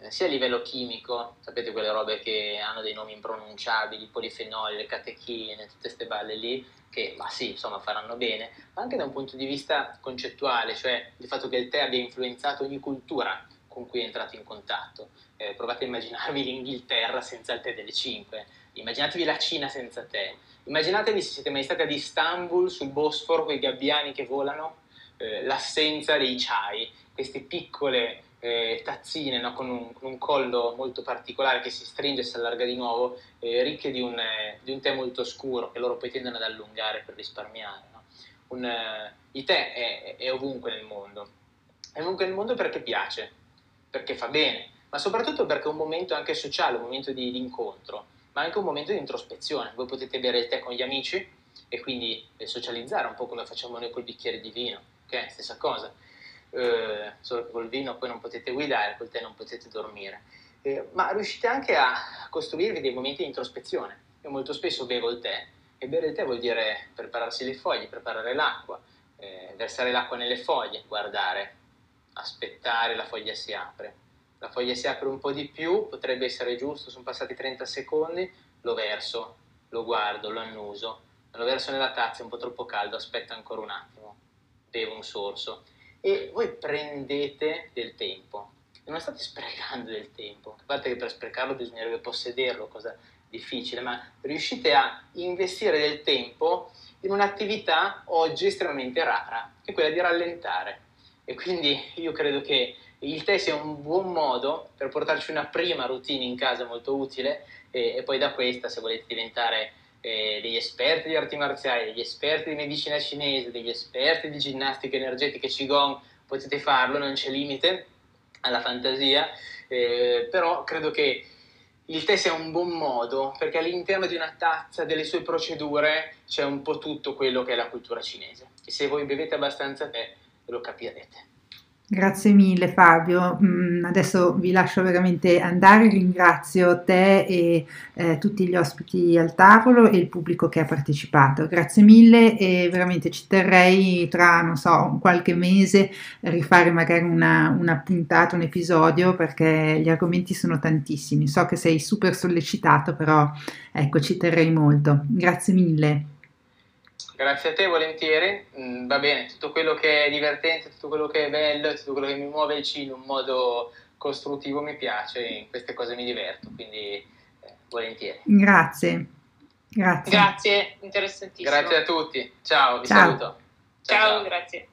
eh, sia a livello chimico, sapete quelle robe che hanno dei nomi impronunciabili, polifenoli, le catechine, tutte queste balle lì, che ma sì, insomma faranno bene, ma anche da un punto di vista concettuale, cioè il fatto che il tè abbia influenzato ogni cultura con cui è entrato in contatto. Eh, provate a immaginarvi l'Inghilterra senza il tè delle 5, immaginatevi la Cina senza tè, immaginatevi se siete mai stati ad Istanbul sul Bosforo con i gabbiani che volano, eh, l'assenza dei chai, queste piccole eh, tazzine no? con, un, con, un, collo molto particolare che si stringe e si allarga di nuovo, eh, ricche di un, eh, di un, tè molto scuro che loro poi tendono ad allungare per risparmiare. No? Un, eh, il tè è, è, ovunque nel mondo, è ovunque nel mondo perché piace, perché fa bene, ma soprattutto perché è un momento anche sociale, un momento di, di incontro, ma anche un momento di introspezione. Voi potete bere il tè con gli amici e quindi eh, socializzare un po' come facciamo noi col bicchiere di vino, ok? Stessa cosa eh, solo che col vino poi non potete guidare, col tè non potete dormire. Eh, ma riuscite anche a costruirvi dei momenti di introspezione. Io molto spesso bevo il tè e bere il tè vuol dire prepararsi le foglie, preparare l'acqua, eh, versare l'acqua nelle foglie, guardare, aspettare, la foglia si apre. La foglia si apre un po' di più, potrebbe essere giusto, sono passati 30 secondi, lo verso, lo guardo, lo annuso, lo verso nella tazza, è un po' troppo caldo, aspetta ancora un attimo, bevo un sorso e voi prendete del tempo. Non state sprecando del tempo, a parte che per sprecarlo bisognerebbe possederlo, cosa difficile, ma riuscite a investire del tempo in un'attività oggi estremamente rara, che è quella di rallentare. E quindi io credo che il tè sia un buon modo per portarci una prima routine in casa molto utile e, e poi da questa, se volete diventare eh, degli esperti di arti marziali, degli esperti di medicina cinese, degli esperti di ginnastica energetica Qigong, potete farlo, non c'è limite alla fantasia, eh, però credo che il tè sia un buon modo perché all'interno di una tazza, delle sue procedure, c'è un po' tutto quello che è la cultura cinese. E se voi bevete abbastanza tè, lo capirete. Grazie mille Fabio, mm, adesso vi lascio veramente andare, ringrazio te e eh, tutti gli ospiti al tavolo e il pubblico che ha partecipato. Grazie mille e veramente ci terrei tra, non so, qualche mese rifare magari una, una puntata, un episodio perché gli argomenti sono tantissimi. So che sei super sollecitato, però ecco, ci terrei molto. Grazie mille. Grazie a te, volentieri. Mm, va bene, tutto quello che è divertente, tutto quello che è bello, tutto quello che mi muove il cino in un modo costruttivo mi piace, in queste cose mi diverto, quindi eh, volentieri. Grazie. Grazie. Grazie, interessantissimo. Grazie a tutti. Ciao, vi ciao. saluto. ciao, ciao. ciao. grazie.